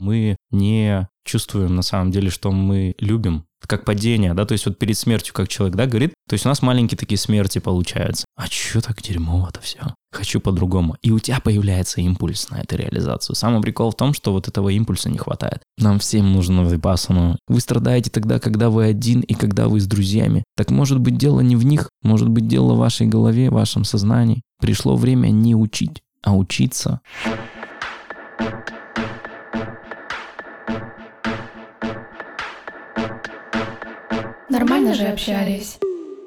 мы не чувствуем на самом деле, что мы любим, как падение, да, то есть вот перед смертью, как человек, да, говорит, то есть у нас маленькие такие смерти получаются. А чё так дерьмово-то все? Хочу по-другому. И у тебя появляется импульс на эту реализацию. Самый прикол в том, что вот этого импульса не хватает. Нам всем нужно випасану. Вы страдаете тогда, когда вы один и когда вы с друзьями. Так может быть дело не в них, может быть дело в вашей голове, в вашем сознании. Пришло время не учить, а учиться. Нормально же общались.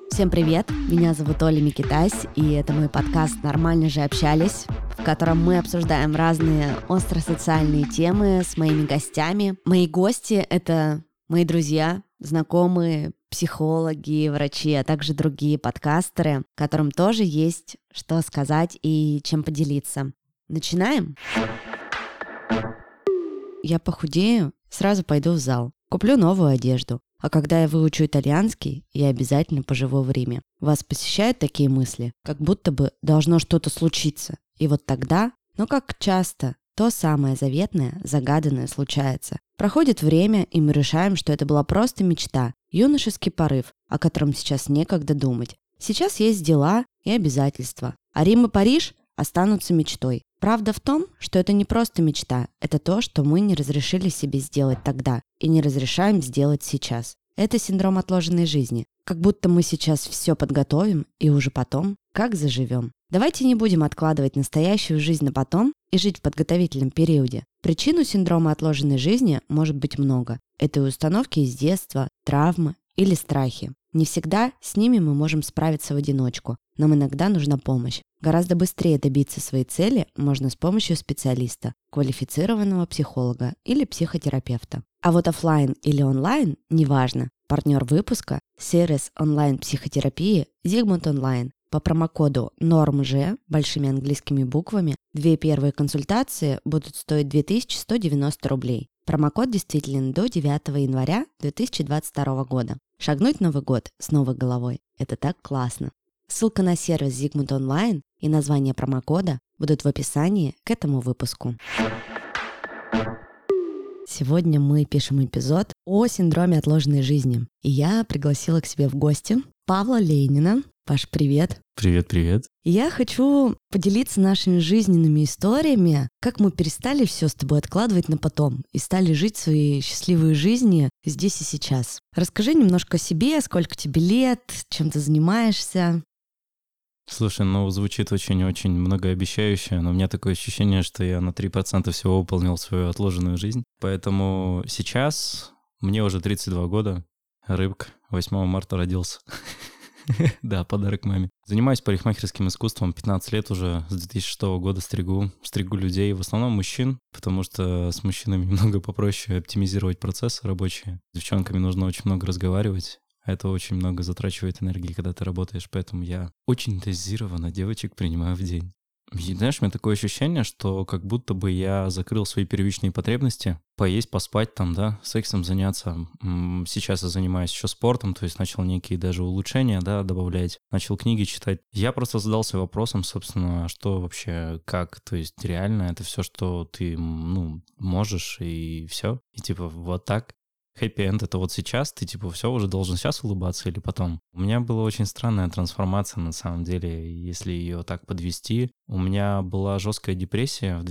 Всем привет, меня зовут Оля Микитась, и это мой подкаст «Нормально же общались», в котором мы обсуждаем разные остросоциальные темы с моими гостями. Мои гости — это мои друзья, знакомые, психологи, врачи, а также другие подкастеры, которым тоже есть что сказать и чем поделиться. Начинаем? Я похудею, сразу пойду в зал, куплю новую одежду, а когда я выучу итальянский, я обязательно поживу в Риме. Вас посещают такие мысли? Как будто бы должно что-то случиться. И вот тогда, ну как часто, то самое заветное, загаданное случается. Проходит время, и мы решаем, что это была просто мечта, юношеский порыв, о котором сейчас некогда думать. Сейчас есть дела и обязательства. А Рим и Париж останутся мечтой. Правда в том, что это не просто мечта, это то, что мы не разрешили себе сделать тогда и не разрешаем сделать сейчас. Это синдром отложенной жизни. Как будто мы сейчас все подготовим и уже потом как заживем. Давайте не будем откладывать настоящую жизнь на потом и жить в подготовительном периоде. Причину синдрома отложенной жизни может быть много. Это и установки из детства, травмы или страхи. Не всегда с ними мы можем справиться в одиночку. Нам иногда нужна помощь. Гораздо быстрее добиться своей цели можно с помощью специалиста, квалифицированного психолога или психотерапевта. А вот офлайн или онлайн, неважно, партнер выпуска – сервис онлайн-психотерапии Зигмунд Онлайн. По промокоду NORMG большими английскими буквами две первые консультации будут стоить 2190 рублей. Промокод действителен до 9 января 2022 года. Шагнуть Новый год с новой головой – это так классно. Ссылка на сервис Zigmund Online и название промокода будут в описании к этому выпуску. Сегодня мы пишем эпизод о синдроме отложенной жизни. И я пригласила к себе в гости Павла Ленина, Паш, привет. Привет, привет. Я хочу поделиться нашими жизненными историями, как мы перестали все с тобой откладывать на потом и стали жить свои счастливые жизни здесь и сейчас. Расскажи немножко о себе, сколько тебе лет, чем ты занимаешься. Слушай, ну звучит очень-очень многообещающе, но у меня такое ощущение, что я на 3% всего выполнил свою отложенную жизнь. Поэтому сейчас мне уже 32 года, рыбк, 8 марта родился. Да, подарок маме. Занимаюсь парикмахерским искусством 15 лет уже, с 2006 года стригу. Стригу людей, в основном мужчин, потому что с мужчинами немного попроще оптимизировать процессы рабочие. С девчонками нужно очень много разговаривать. Это очень много затрачивает энергии, когда ты работаешь, поэтому я очень дозированно девочек принимаю в день. Знаешь, у меня такое ощущение, что как будто бы я закрыл свои первичные потребности, поесть, поспать там, да, сексом заняться. Сейчас я занимаюсь еще спортом, то есть начал некие даже улучшения, да, добавлять, начал книги читать. Я просто задался вопросом, собственно, что вообще, как, то есть реально это все, что ты, ну, можешь и все. И типа вот так хэппи-энд это вот сейчас, ты типа все уже должен сейчас улыбаться или потом. У меня была очень странная трансформация на самом деле, если ее так подвести. У меня была жесткая депрессия в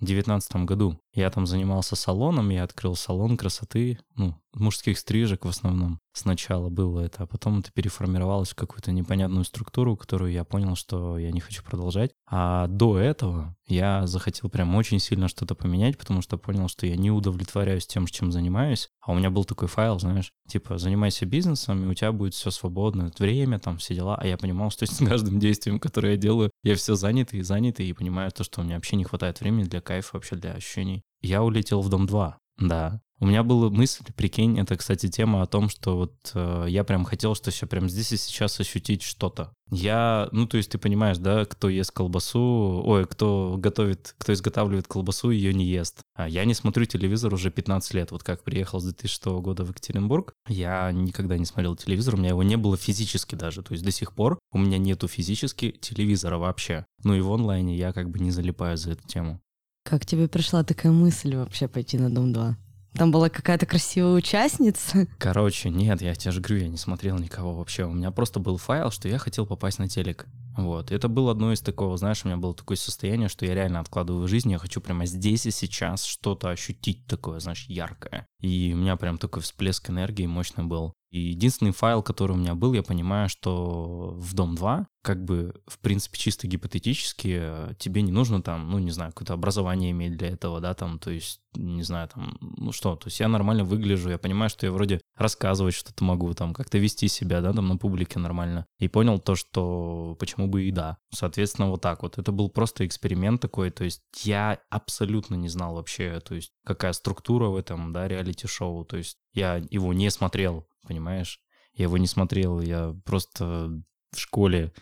2019 году. Я там занимался салоном, я открыл салон красоты, ну, мужских стрижек в основном. Сначала было это, а потом это переформировалось в какую-то непонятную структуру, которую я понял, что я не хочу продолжать. А до этого я захотел прям очень сильно что-то поменять, потому что понял, что я не удовлетворяюсь тем, чем занимаюсь. А у меня был такой файл, знаешь, типа, занимайся бизнесом, и у тебя будет все свободное время, там, все дела. А я понимал, что с каждым действием, которое я делаю, я все занятый и занятый, и понимаю то, что у меня вообще не хватает времени для кайфа, вообще для ощущений. Я улетел в Дом 2, да. У меня была мысль, прикинь, это, кстати, тема о том, что вот э, я прям хотел, что все прям здесь и сейчас ощутить что-то. Я, ну, то есть ты понимаешь, да, кто ест колбасу, ой, кто готовит, кто изготавливает колбасу, ее не ест. А я не смотрю телевизор уже 15 лет. Вот как приехал с 2006 года в Екатеринбург, я никогда не смотрел телевизор, у меня его не было физически даже. То есть до сих пор у меня нету физически телевизора вообще. Ну и в онлайне я как бы не залипаю за эту тему. Как тебе пришла такая мысль вообще пойти на Дом 2? Там была какая-то красивая участница. Короче, нет, я тебе же говорю, я не смотрел никого вообще. У меня просто был файл, что я хотел попасть на телек. Вот. Это было одно из такого, знаешь, у меня было такое состояние, что я реально откладываю жизнь, я хочу прямо здесь и сейчас что-то ощутить такое, знаешь, яркое. И у меня прям такой всплеск энергии мощный был. И единственный файл, который у меня был, я понимаю, что в Дом 2, как бы, в принципе, чисто гипотетически, э, тебе не нужно там, ну, не знаю, какое-то образование иметь для этого, да, там, то есть, не знаю, там, ну что, то есть я нормально выгляжу, я понимаю, что я вроде рассказывать что-то могу, там, как-то вести себя, да, там, на публике нормально. И понял то, что почему бы и да. Соответственно, вот так вот. Это был просто эксперимент такой, то есть я абсолютно не знал вообще, то есть какая структура в этом, да, реалити-шоу, то есть я его не смотрел, понимаешь? Я его не смотрел, я просто в школе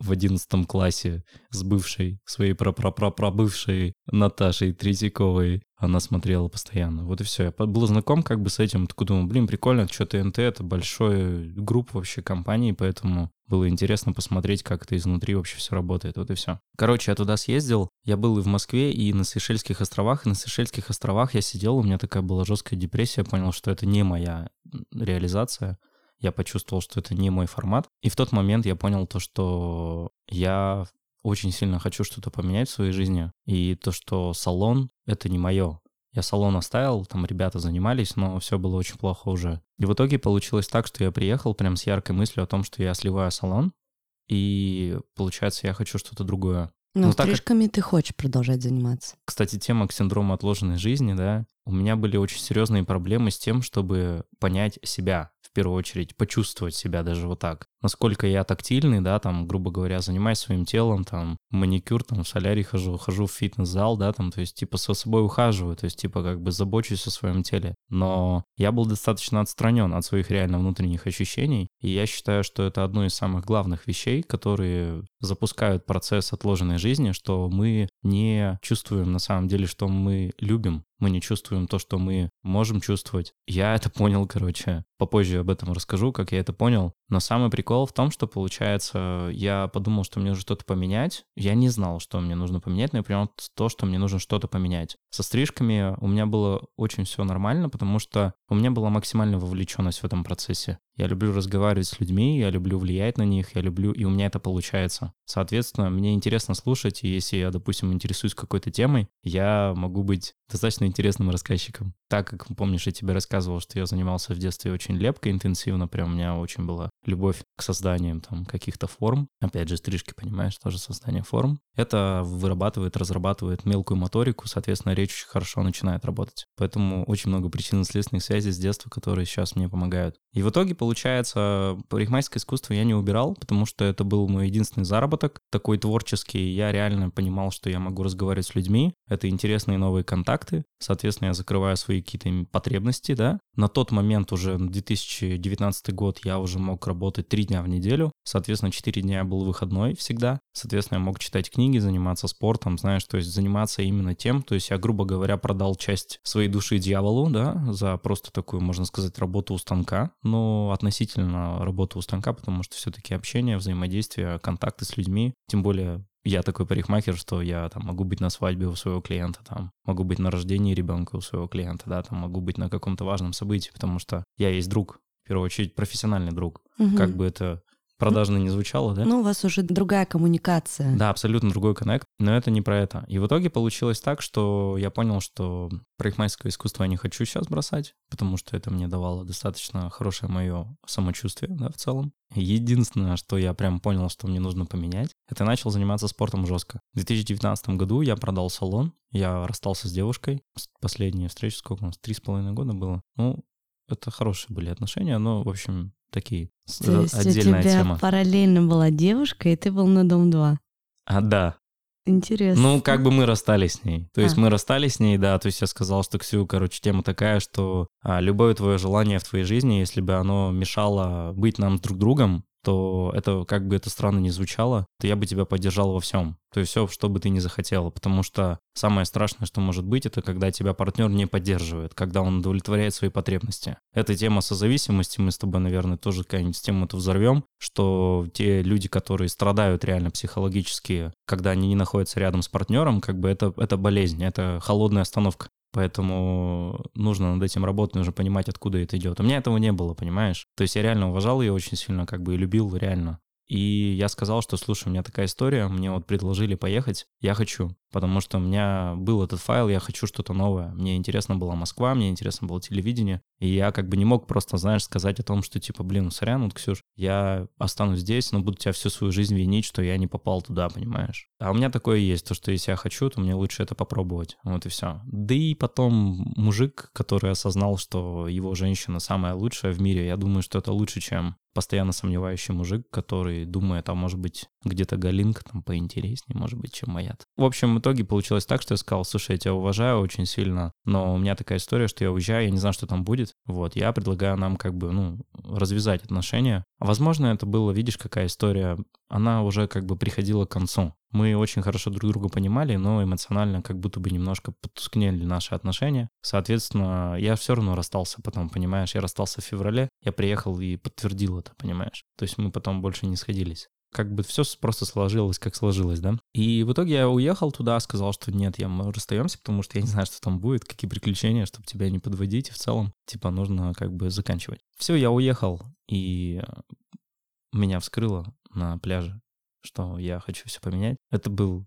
в одиннадцатом классе с бывшей, своей прапрапрапрабывшей Наташей Третьяковой. Она смотрела постоянно. Вот и все. Я был знаком как бы с этим. Такой думаю, блин, прикольно, что ТНТ — это большой групп вообще компаний, поэтому было интересно посмотреть, как это изнутри вообще все работает. Вот и все. Короче, я туда съездил. Я был и в Москве, и на Сейшельских островах. И на Сейшельских островах я сидел, у меня такая была жесткая депрессия. Я понял, что это не моя реализация я почувствовал, что это не мой формат. И в тот момент я понял то, что я очень сильно хочу что-то поменять в своей жизни. И то, что салон — это не мое. Я салон оставил, там ребята занимались, но все было очень плохо уже. И в итоге получилось так, что я приехал прям с яркой мыслью о том, что я сливаю салон, и получается, я хочу что-то другое. Но ну, стрижками как... ты хочешь продолжать заниматься. Кстати, тема к синдрому отложенной жизни, да, у меня были очень серьезные проблемы с тем, чтобы понять себя, в первую очередь, почувствовать себя даже вот так. Насколько я тактильный, да, там, грубо говоря, занимаюсь своим телом, там, маникюр, там, в солярий хожу, хожу в фитнес-зал, да, там, то есть, типа, со собой ухаживаю, то есть, типа, как бы забочусь о своем теле. Но я был достаточно отстранен от своих реально внутренних ощущений, и я считаю, что это одно из самых главных вещей, которые запускают процесс отложенной жизни, что мы не чувствуем на самом деле, что мы любим, мы не чувствуем то, что мы можем чувствовать. Я это понял, короче. Попозже об этом расскажу, как я это понял. Но самый прикол в том, что, получается, я подумал, что мне нужно что-то поменять. Я не знал, что мне нужно поменять, но я понял то, что мне нужно что-то поменять. Со стрижками у меня было очень все нормально, потому что у меня была максимальная вовлеченность в этом процессе. Я люблю разговаривать с людьми, я люблю влиять на них, я люблю, и у меня это получается. Соответственно, мне интересно слушать, и если я, допустим, интересуюсь какой-то темой, я могу быть достаточно интересным рассказчиком. Так как, помнишь, я тебе рассказывал, что я занимался в детстве очень лепко, интенсивно, прям у меня очень была любовь к созданию там каких-то форм. Опять же, стрижки, понимаешь, тоже создание форм. Это вырабатывает, разрабатывает мелкую моторику, соответственно, речь очень хорошо начинает работать. Поэтому очень много причинно-следственных связей с детства, которые сейчас мне помогают. И в итоге, получается, парикмахерское искусство я не убирал, потому что это был мой единственный заработок, такой творческий. Я реально понимал, что я могу разговаривать с людьми, это интересные новые контакты, соответственно, я закрываю свои какие-то потребности, да. На тот момент уже, 2019 год, я уже мог работать три дня в неделю, соответственно, четыре дня был выходной всегда, соответственно, я мог читать книги, заниматься спортом, знаешь, то есть заниматься именно тем, то есть я, грубо говоря, продал часть своей души дьяволу, да, за просто такую, можно сказать, работу у станка, но относительно работы у станка, потому что все-таки общение, взаимодействие, контакты с людьми, тем более я такой парикмахер, что я там могу быть на свадьбе у своего клиента, там могу быть на рождении ребенка у своего клиента, да, там могу быть на каком-то важном событии, потому что я есть друг, в первую очередь профессиональный друг. Угу. Как бы это продажно не звучало, да? Ну, у вас уже другая коммуникация. Да, абсолютно другой коннект, но это не про это. И в итоге получилось так, что я понял, что парикмахерское искусство я не хочу сейчас бросать, потому что это мне давало достаточно хорошее мое самочувствие, да, в целом. Единственное, что я прям понял, что мне нужно поменять, это начал заниматься спортом жестко. В 2019 году я продал салон, я расстался с девушкой. Последняя встреча, сколько у нас, три с половиной года было. Ну, это хорошие были отношения, но, в общем, такие То есть отдельная у тебя тема. параллельно была девушка, и ты был на Дом 2? А, да. Интересно. Ну, как бы мы расстались с ней. То есть а. мы расстались с ней, да. То есть я сказал, что, Ксю, короче, тема такая, что а, любое твое желание в твоей жизни, если бы оно мешало быть нам друг другом, то это, как бы это странно не звучало, то я бы тебя поддержал во всем. То есть все, что бы ты ни захотела, потому что самое страшное, что может быть, это когда тебя партнер не поддерживает, когда он удовлетворяет свои потребности. Эта тема созависимости, мы с тобой, наверное, тоже какую-нибудь тему эту взорвем, что те люди, которые страдают реально психологически, когда они не находятся рядом с партнером, как бы это, это болезнь, это холодная остановка. Поэтому нужно над этим работать, нужно понимать, откуда это идет. У меня этого не было, понимаешь? То есть я реально уважал ее очень сильно, как бы и любил реально. И я сказал, что, слушай, у меня такая история, мне вот предложили поехать, я хочу потому что у меня был этот файл, я хочу что-то новое. Мне интересно была Москва, мне интересно было телевидение, и я как бы не мог просто, знаешь, сказать о том, что типа, блин, сорян, вот, Ксюш, я останусь здесь, но буду тебя всю свою жизнь винить, что я не попал туда, понимаешь? А у меня такое есть, то, что если я хочу, то мне лучше это попробовать. Вот и все. Да и потом мужик, который осознал, что его женщина самая лучшая в мире, я думаю, что это лучше, чем постоянно сомневающий мужик, который думает, а может быть, где-то Галинка там поинтереснее, может быть, чем моя. В общем, итоге получилось так, что я сказал, слушай, я тебя уважаю очень сильно, но у меня такая история, что я уезжаю, я не знаю, что там будет. Вот, я предлагаю нам как бы, ну, развязать отношения. Возможно, это было, видишь, какая история, она уже как бы приходила к концу. Мы очень хорошо друг друга понимали, но эмоционально как будто бы немножко потускнели наши отношения. Соответственно, я все равно расстался потом, понимаешь? Я расстался в феврале, я приехал и подтвердил это, понимаешь? То есть мы потом больше не сходились как бы все просто сложилось, как сложилось, да. И в итоге я уехал туда, сказал, что нет, я, мы расстаемся, потому что я не знаю, что там будет, какие приключения, чтобы тебя не подводить, и в целом, типа, нужно как бы заканчивать. Все, я уехал, и меня вскрыло на пляже, что я хочу все поменять. Это был...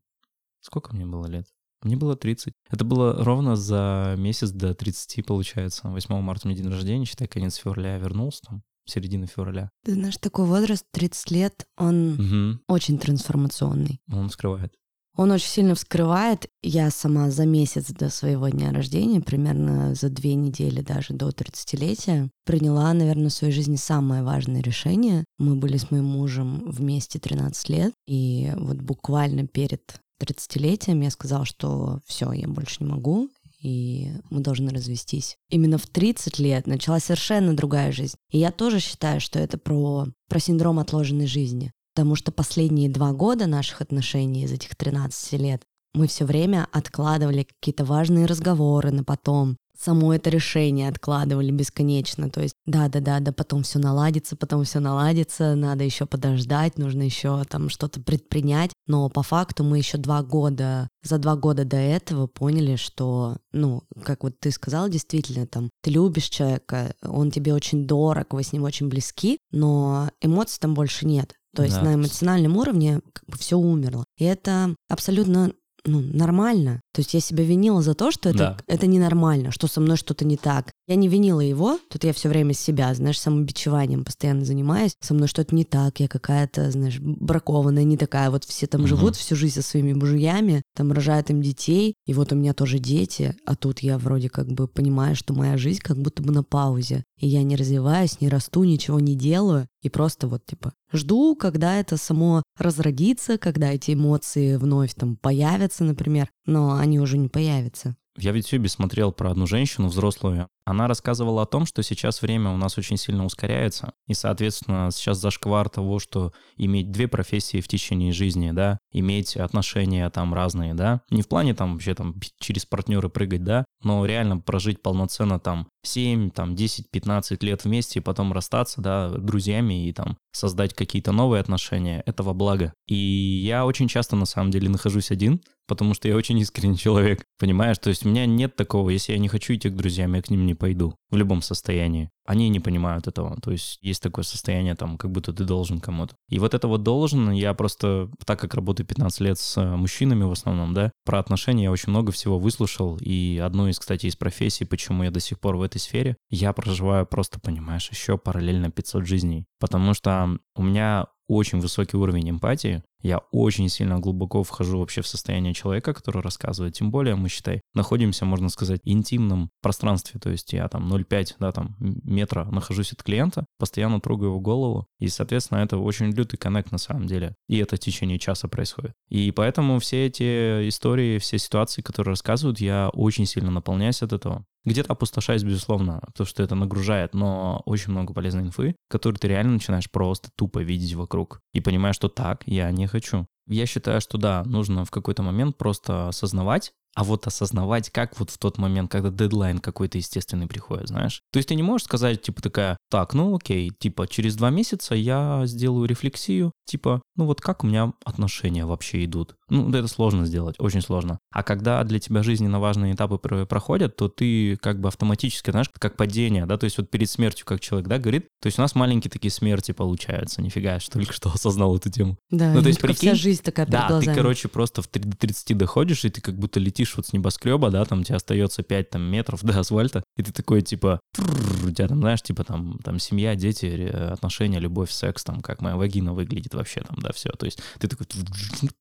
Сколько мне было лет? Мне было 30. Это было ровно за месяц до 30, получается. 8 марта у меня день рождения, считай, конец февраля я вернулся там середины февраля. Ты знаешь, такой возраст, 30 лет, он угу. очень трансформационный. Он вскрывает. Он очень сильно вскрывает. Я сама за месяц до своего дня рождения, примерно за две недели даже до 30-летия, приняла, наверное, в своей жизни самое важное решение. Мы были с моим мужем вместе 13 лет, и вот буквально перед 30-летием я сказала, что все, я больше не могу, и мы должны развестись. Именно в 30 лет началась совершенно другая жизнь. И я тоже считаю, что это про, про синдром отложенной жизни. Потому что последние два года наших отношений из этих 13 лет мы все время откладывали какие-то важные разговоры на потом, само это решение откладывали бесконечно. То есть, да-да-да, да потом все наладится, потом все наладится, надо еще подождать, нужно еще там что-то предпринять. Но по факту мы еще два года, за два года до этого поняли, что, ну, как вот ты сказал, действительно, там, ты любишь человека, он тебе очень дорог, вы с ним очень близки, но эмоций там больше нет. То есть да. на эмоциональном уровне как бы все умерло. И это абсолютно ну, нормально. То есть я себя винила за то, что это, да. это ненормально, что со мной что-то не так. Я не винила его, тут я все время себя, знаешь, самобичеванием постоянно занимаюсь. Со мной что-то не так, я какая-то, знаешь, бракованная, не такая. Вот все там угу. живут всю жизнь со своими мужьями, там рожают им детей, и вот у меня тоже дети, а тут я вроде как бы понимаю, что моя жизнь как будто бы на паузе. И я не развиваюсь, не расту, ничего не делаю, и просто вот типа жду, когда это само разродится, когда эти эмоции вновь там появятся, например, но они уже не появятся. Я в YouTube смотрел про одну женщину взрослую. Она рассказывала о том, что сейчас время у нас очень сильно ускоряется, и, соответственно, сейчас зашквар того, что иметь две профессии в течение жизни, да, иметь отношения там разные, да, не в плане там вообще там через партнеры прыгать, да, но реально прожить полноценно там 7, там 10, 15 лет вместе и потом расстаться, да, друзьями и там создать какие-то новые отношения, это во благо. И я очень часто на самом деле нахожусь один, потому что я очень искренний человек, понимаешь? То есть у меня нет такого, если я не хочу идти к друзьям, я к ним не пойду в любом состоянии. Они не понимают этого. То есть есть такое состояние, там, как будто ты должен кому-то. И вот это вот должен, я просто, так как работаю 15 лет с э, мужчинами в основном, да, про отношения я очень много всего выслушал. И одну из, кстати, из профессий, почему я до сих пор в этой сфере, я проживаю просто, понимаешь, еще параллельно 500 жизней. Потому что у меня очень высокий уровень эмпатии. Я очень сильно глубоко вхожу вообще в состояние человека, который рассказывает. Тем более мы, считай, находимся, можно сказать, интимном пространстве. То есть я там 0,5 0,5, да, там, метра нахожусь от клиента, постоянно трогаю его голову, и, соответственно, это очень лютый коннект на самом деле. И это в течение часа происходит. И поэтому все эти истории, все ситуации, которые рассказывают, я очень сильно наполняюсь от этого. Где-то опустошаюсь, безусловно, потому что это нагружает, но очень много полезной инфы, которую ты реально начинаешь просто тупо видеть вокруг. И понимаешь, что так я не хочу. Я считаю, что да, нужно в какой-то момент просто осознавать, а вот осознавать, как вот в тот момент, когда дедлайн какой-то естественный приходит, знаешь. То есть ты не можешь сказать, типа, такая, так, ну окей, типа, через два месяца я сделаю рефлексию, типа, ну вот как у меня отношения вообще идут. Ну, это сложно сделать, очень сложно. А когда для тебя жизненно важные этапы проходят, то ты как бы автоматически, знаешь, как падение, да, то есть вот перед смертью, как человек, да, говорит, то есть у нас маленькие такие смерти получаются, нифига, что только что осознал эту тему. Да, ну, то есть прикинь, вся жизнь такая Да, ты, короче, просто в 3 до 30 доходишь, и ты как будто летишь вот с небоскреба, да, там тебе остается 5 там, метров до асфальта, и ты такой, типа, у тебя там, знаешь, типа там, там семья, дети, отношения, любовь, секс, там, как моя вагина выглядит вообще там, да, все. То есть ты такой,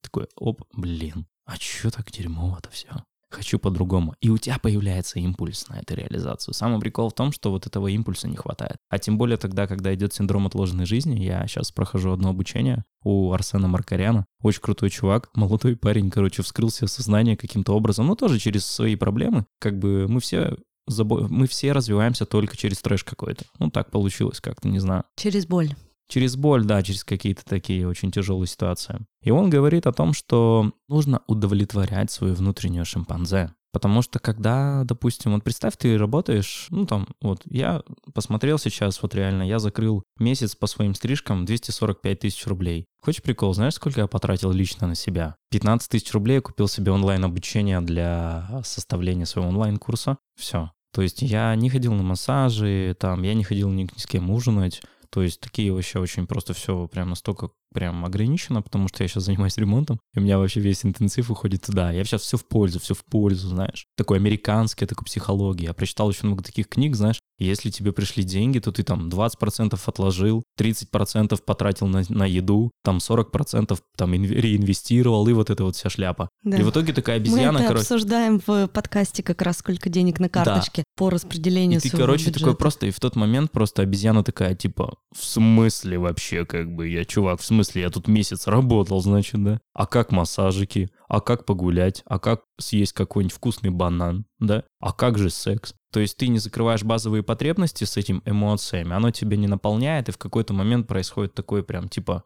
такой, оп, блин, а чё так дерьмово-то все? Хочу по-другому. И у тебя появляется импульс на эту реализацию. Самый прикол в том, что вот этого импульса не хватает. А тем более тогда, когда идет синдром отложенной жизни, я сейчас прохожу одно обучение у Арсена Маркаряна. Очень крутой чувак, молодой парень, короче, вскрыл себе сознание каким-то образом, ну тоже через свои проблемы. Как бы мы все мы все развиваемся только через трэш какой-то. Ну так получилось как-то, не знаю. Через боль. Через боль, да, через какие-то такие очень тяжелые ситуации. И он говорит о том, что нужно удовлетворять свою внутреннюю шимпанзе. Потому что когда, допустим, вот представь, ты работаешь, ну там, вот я посмотрел сейчас, вот реально, я закрыл месяц по своим стрижкам 245 тысяч рублей. Хочешь прикол, знаешь, сколько я потратил лично на себя? 15 тысяч рублей я купил себе онлайн-обучение для составления своего онлайн-курса. Все. То есть я не ходил на массажи, там, я не ходил ни, ни с кем ужинать. То есть такие вообще очень просто все прям настолько прям ограничено, потому что я сейчас занимаюсь ремонтом, и у меня вообще весь интенсив уходит туда. Я сейчас все в пользу, все в пользу, знаешь. Такой американский, такой психология. Я прочитал очень много таких книг, знаешь. Если тебе пришли деньги, то ты там 20% отложил, 30% потратил на, на еду, там 40% там реинвестировал, и вот эта вот вся шляпа. Да. И в итоге такая обезьяна, Мы это короче... обсуждаем в подкасте как раз сколько денег на карточке да. по распределению И ты, короче, бюджета. такой просто, и в тот момент просто обезьяна такая, типа, в смысле вообще, как бы, я чувак, в смысле, я тут месяц работал, значит, да? А как массажики? А как погулять? А как съесть какой-нибудь вкусный банан, да? А как же секс? То есть ты не закрываешь базовые потребности с этим эмоциями, оно тебя не наполняет, и в какой-то момент происходит такой прям типа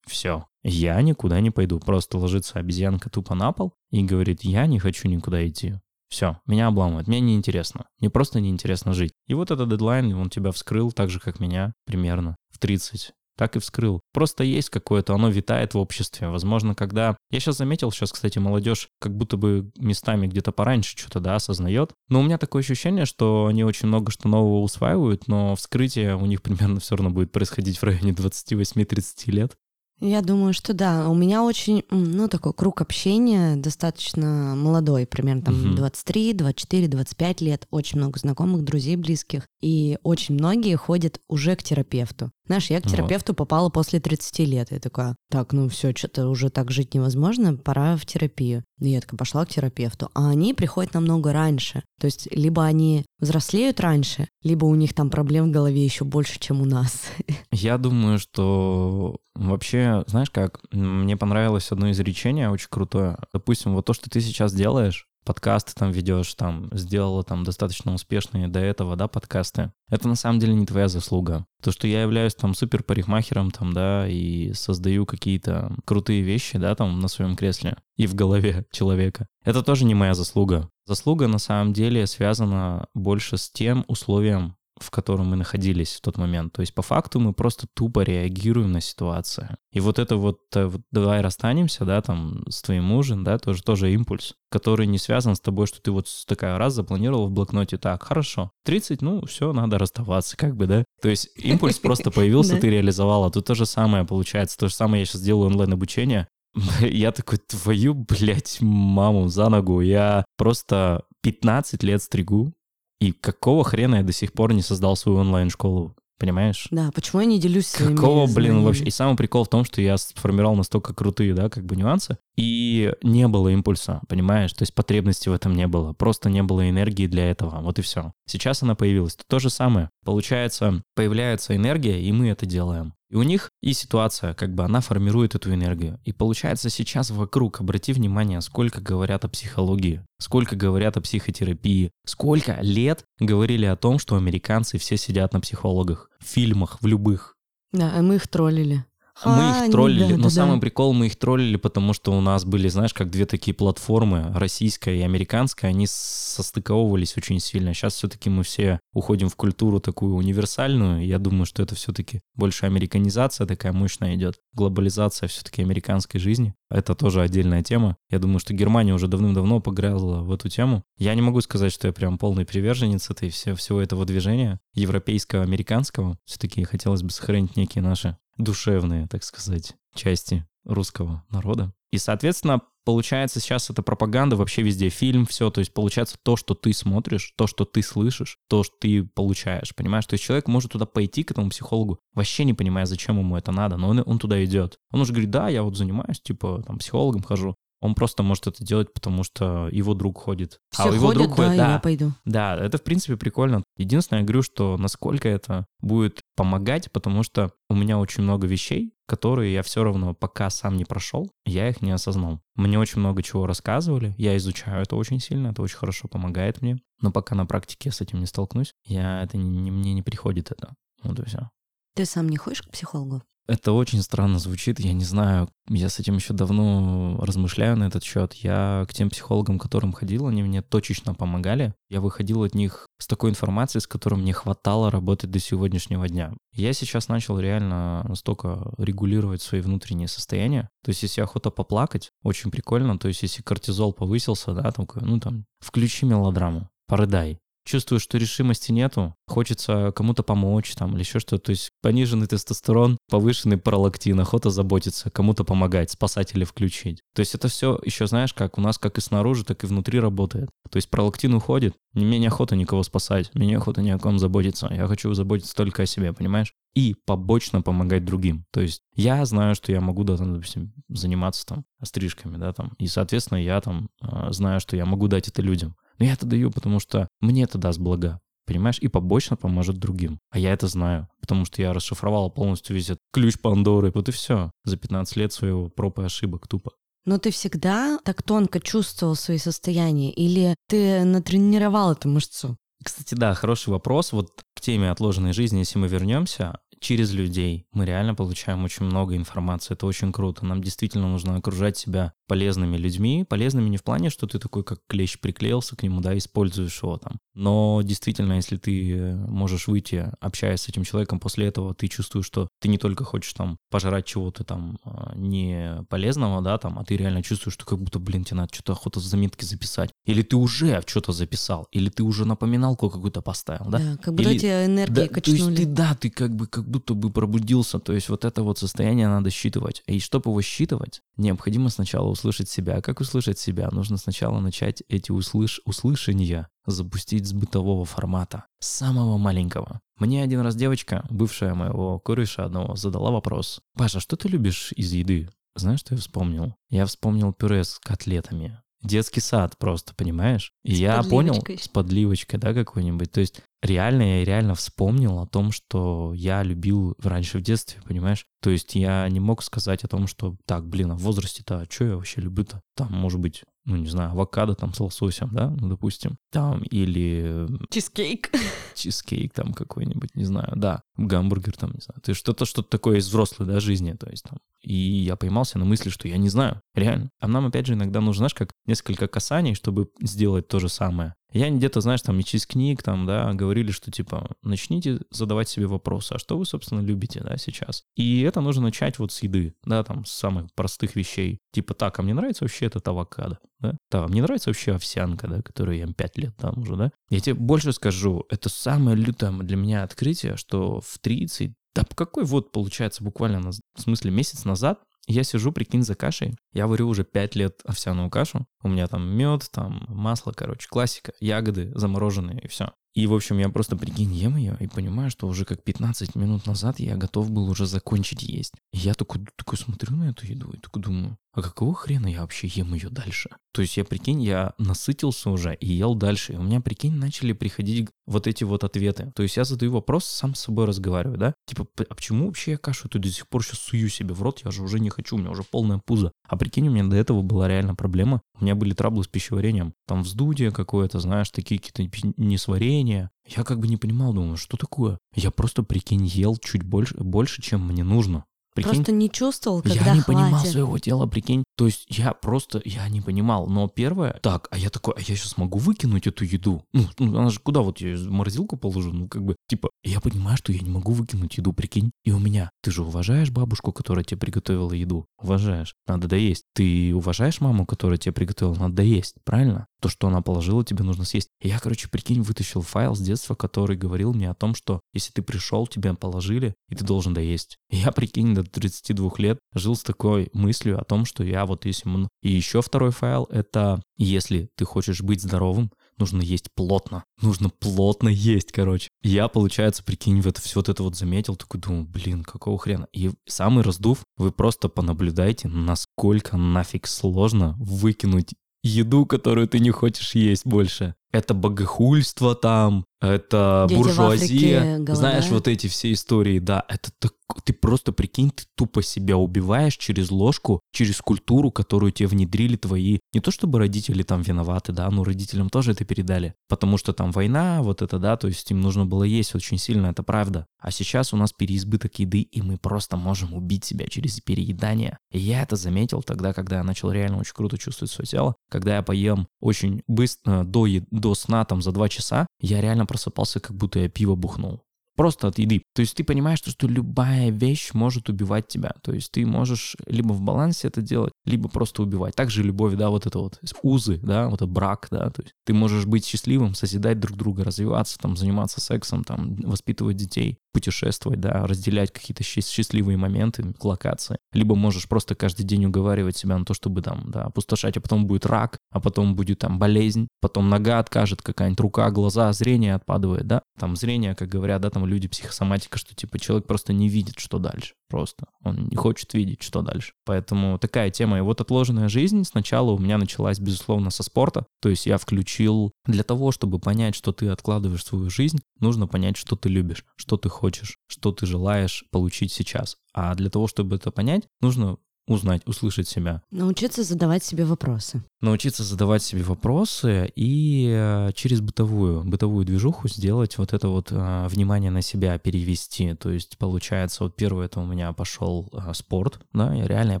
все, я никуда не пойду. Просто ложится обезьянка тупо на пол и говорит, я не хочу никуда идти. Все, меня обламывает, мне неинтересно. Мне просто неинтересно жить. И вот этот дедлайн, он тебя вскрыл так же, как меня, примерно, в 30 так и вскрыл. Просто есть какое-то, оно витает в обществе. Возможно, когда... Я сейчас заметил, сейчас, кстати, молодежь как будто бы местами где-то пораньше что-то, да, осознает. Но у меня такое ощущение, что они очень много что нового усваивают, но вскрытие у них примерно все равно будет происходить в районе 28-30 лет. Я думаю, что да. У меня очень, ну, такой круг общения достаточно молодой, примерно там угу. 23, 24, 25 лет. Очень много знакомых, друзей, близких. И очень многие ходят уже к терапевту. Знаешь, я к терапевту вот. попала после 30 лет. Я такая, так, ну все, что-то уже так жить невозможно, пора в терапию. И я такая пошла к терапевту. А они приходят намного раньше. То есть либо они взрослеют раньше, либо у них там проблем в голове еще больше, чем у нас. Я думаю, что вообще, знаешь как, мне понравилось одно изречение очень крутое. Допустим, вот то, что ты сейчас делаешь, подкасты там ведешь, там, сделала там достаточно успешные до этого, да, подкасты. Это на самом деле не твоя заслуга. То, что я являюсь там супер парикмахером, там, да, и создаю какие-то крутые вещи, да, там, на своем кресле и в голове человека. Это тоже не моя заслуга. Заслуга на самом деле связана больше с тем условием, в котором мы находились в тот момент. То есть по факту мы просто тупо реагируем на ситуацию. И вот это вот, э, вот давай расстанемся, да, там, с твоим мужем, да, тоже, тоже импульс, который не связан с тобой, что ты вот такая раз запланировал в блокноте, так, хорошо, 30, ну, все, надо расставаться, как бы, да. То есть импульс просто появился, ты реализовала. Тут то же самое получается, то же самое я сейчас делаю онлайн-обучение, я такой, твою, блядь, маму за ногу. Я просто 15 лет стригу, и какого хрена я до сих пор не создал свою онлайн-школу? Понимаешь? Да, почему я не делюсь своими Какого, блин, знаниями? вообще? И самый прикол в том, что я сформировал настолько крутые, да, как бы нюансы, и не было импульса, понимаешь? То есть потребности в этом не было. Просто не было энергии для этого. Вот и все. Сейчас она появилась. То, то же самое. Получается, появляется энергия, и мы это делаем. И у них и ситуация, как бы она формирует эту энергию. И получается сейчас вокруг, обрати внимание, сколько говорят о психологии, сколько говорят о психотерапии, сколько лет говорили о том, что американцы все сидят на психологах, в фильмах, в любых. Да, а мы их троллили. Мы их троллили, да, но да, самый да. прикол, мы их троллили, потому что у нас были, знаешь, как две такие платформы, российская и американская, они состыковывались очень сильно. Сейчас все-таки мы все уходим в культуру такую универсальную. Я думаю, что это все-таки больше американизация такая мощная идет, глобализация все-таки американской жизни. Это тоже отдельная тема. Я думаю, что Германия уже давным-давно погрязла в эту тему. Я не могу сказать, что я прям полный приверженец этой все, всего этого движения европейского, американского. Все-таки хотелось бы сохранить некие наши душевные, так сказать, части русского народа. И, соответственно, получается сейчас эта пропаганда вообще везде, фильм, все, то есть получается то, что ты смотришь, то, что ты слышишь, то, что ты получаешь, понимаешь? То есть человек может туда пойти к этому психологу, вообще не понимая, зачем ему это надо, но он, он туда идет. Он уже говорит, да, я вот занимаюсь, типа, там, психологом хожу. Он просто может это делать, потому что его друг ходит. Все а его ходят, друг да, ходит, да, я пойду. да, это в принципе прикольно. Единственное, я говорю, что насколько это будет помогать, потому что у меня очень много вещей, которые я все равно пока сам не прошел, я их не осознал. Мне очень много чего рассказывали, я изучаю это очень сильно, это очень хорошо помогает мне, но пока на практике я с этим не столкнусь, я это не, мне не приходит это. Вот и все. Ты сам не ходишь к психологу? Это очень странно звучит, я не знаю, я с этим еще давно размышляю на этот счет. Я к тем психологам, к которым ходил, они мне точечно помогали. Я выходил от них с такой информацией, с которой мне хватало работать до сегодняшнего дня. Я сейчас начал реально настолько регулировать свои внутренние состояния. То есть, если охота поплакать, очень прикольно. То есть, если кортизол повысился, да, там, ну там, включи мелодраму, порыдай чувствую, что решимости нету, хочется кому-то помочь там или еще что-то. То есть пониженный тестостерон, повышенный пролактин, охота заботиться, кому-то помогать, спасать или включить. То есть это все еще, знаешь, как у нас как и снаружи, так и внутри работает. То есть пролактин уходит, мне неохота никого спасать, мне неохота ни о ком заботиться. Я хочу заботиться только о себе, понимаешь? И побочно помогать другим. То есть я знаю, что я могу, да, там, допустим, заниматься там стрижками, да, там. И, соответственно, я там э, знаю, что я могу дать это людям. Но я это даю, потому что мне это даст блага. Понимаешь? И побочно поможет другим. А я это знаю, потому что я расшифровал полностью весь этот ключ Пандоры. Вот и все. За 15 лет своего проб и ошибок тупо. Но ты всегда так тонко чувствовал свои состояния? Или ты натренировал эту мышцу? Кстати, да, хороший вопрос. Вот к теме отложенной жизни, если мы вернемся, через людей мы реально получаем очень много информации. Это очень круто. Нам действительно нужно окружать себя полезными людьми. Полезными не в плане, что ты такой как клещ приклеился к нему, да, используешь его там. Но действительно, если ты можешь выйти, общаясь с этим человеком, после этого ты чувствуешь, что ты не только хочешь там пожрать чего-то там не полезного, да, там, а ты реально чувствуешь, что как будто, блин, тебе надо что-то охота заметки записать. Или ты уже что-то записал, или ты уже напоминалку какую-то поставил, да? Да, как будто Или- тебе энергии Да, то качнули. есть ты, да, ты как бы как будто бы пробудился. То есть вот это вот состояние надо считывать. И чтобы его считывать, необходимо сначала услышать себя. А как услышать себя? Нужно сначала начать эти услыш... услышания запустить с бытового формата, с самого маленького. Мне один раз девочка, бывшая моего кореша одного, задала вопрос. «Паша, что ты любишь из еды?» Знаешь, что я вспомнил? Я вспомнил пюре с котлетами. Детский сад просто, понимаешь? И С я понял, с подливочкой, да, какой-нибудь. То есть реально я реально вспомнил о том, что я любил раньше в детстве, понимаешь? То есть я не мог сказать о том, что так, блин, а в возрасте-то, а что я вообще люблю-то? Там, может быть, ну, не знаю, авокадо там с лососем, да, ну, допустим. Там, или Чизкейк. чизкейк там какой-нибудь, не знаю, да, гамбургер там, не знаю. Есть что-то, что-то такое из взрослой, да, жизни, то есть там. И я поймался на мысли, что я не знаю, реально. А нам, опять же, иногда нужно, знаешь, как несколько касаний, чтобы сделать то же самое. Я где-то, знаешь, там, и из книг, там, да, говорили, что, типа, начните задавать себе вопросы, а что вы, собственно, любите, да, сейчас? И это нужно начать вот с еды, да, там, с самых простых вещей. Типа, так, а мне нравится вообще этот авокадо, да? Так, а мне нравится вообще овсянка, да, которую я ем 5 лет там уже, да? Я тебе больше скажу, это самое лютое для меня открытие, что в 30, да какой вот, получается, буквально, на- в смысле, месяц назад я сижу, прикинь, за кашей. Я варю уже 5 лет овсяную кашу. У меня там мед, там масло, короче, классика, ягоды замороженные и все. И, в общем, я просто, прикинь, ем ее и понимаю, что уже как 15 минут назад я готов был уже закончить есть. И я такой, такой смотрю на эту еду и такой думаю, а какого хрена я вообще ем ее дальше? То есть я, прикинь, я насытился уже и ел дальше. И у меня, прикинь, начали приходить вот эти вот ответы. То есть я задаю вопрос, сам с собой разговариваю, да? Типа, а почему вообще я кашу эту до сих пор сейчас сую себе в рот? Я же уже не хочу, у меня уже полная пузо. А прикинь, у меня до этого была реально проблема. У меня были траблы с пищеварением. Там вздутие какое-то, знаешь, такие какие-то несварения. Я как бы не понимал, думаю, что такое? Я просто, прикинь, ел чуть больше, больше чем мне нужно. Прикинь, Просто не чувствовал, когда Я не хватит. понимал своего тела, прикинь. То есть я просто, я не понимал. Но первое, так, а я такой, а я сейчас могу выкинуть эту еду? Ну, ну она же куда вот я в морозилку положу? Ну, как бы, типа, я понимаю, что я не могу выкинуть еду, прикинь. И у меня, ты же уважаешь бабушку, которая тебе приготовила еду? Уважаешь. Надо доесть. Ты уважаешь маму, которая тебе приготовила? Надо доесть, правильно? То, что она положила, тебе нужно съесть. И я, короче, прикинь, вытащил файл с детства, который говорил мне о том, что если ты пришел, тебе положили, и ты должен доесть. И я, прикинь, до 32 лет жил с такой мыслью о том, что я вот если... И еще второй файл — это если ты хочешь быть здоровым, нужно есть плотно. Нужно плотно есть, короче. Я, получается, прикинь, это все вот это вот заметил, такой думаю, блин, какого хрена. И самый раздув, вы просто понаблюдайте, насколько нафиг сложно выкинуть еду, которую ты не хочешь есть больше. Это богохульство там, это Дети буржуазия. Знаешь, вот эти все истории, да, это так, ты просто прикинь, ты тупо себя убиваешь через ложку, через культуру, которую тебе внедрили твои, не то чтобы родители там виноваты, да, но родителям тоже это передали, потому что там война, вот это, да, то есть им нужно было есть очень сильно, это правда. А сейчас у нас переизбыток еды, и мы просто можем убить себя через переедание. И я это заметил тогда, когда я начал реально очень круто чувствовать свое тело, когда я поем очень быстро, до, до сна там за два часа, я реально просыпался, как будто я пиво бухнул. Просто от еды. То есть ты понимаешь, что, что любая вещь может убивать тебя. То есть ты можешь либо в балансе это делать, либо просто убивать. Также любовь, да, вот это вот узы, да, вот это брак, да. То есть ты можешь быть счастливым, созидать друг друга, развиваться, там, заниматься сексом, там, воспитывать детей, путешествовать, да, разделять какие-то счастливые моменты, локации. Либо можешь просто каждый день уговаривать себя на то, чтобы там, да, опустошать, а потом будет рак, а потом будет там болезнь, потом нога откажет какая-нибудь, рука, глаза, зрение отпадывает, да. Там зрение, как говорят, да, там люди психосоматика, что типа человек просто не видит, что дальше. Просто. Он не хочет видеть, что дальше. Поэтому такая тема. И вот отложенная жизнь сначала у меня началась, безусловно, со спорта. То есть я включил для того, чтобы понять, что ты откладываешь свою жизнь, нужно понять, что ты любишь, что ты хочешь, что ты желаешь получить сейчас. А для того, чтобы это понять, нужно узнать, услышать себя. Научиться задавать себе вопросы. Научиться задавать себе вопросы и э, через бытовую, бытовую движуху сделать вот это вот а, внимание на себя перевести. То есть получается, вот первое это у меня пошел а, спорт, да, я реально, я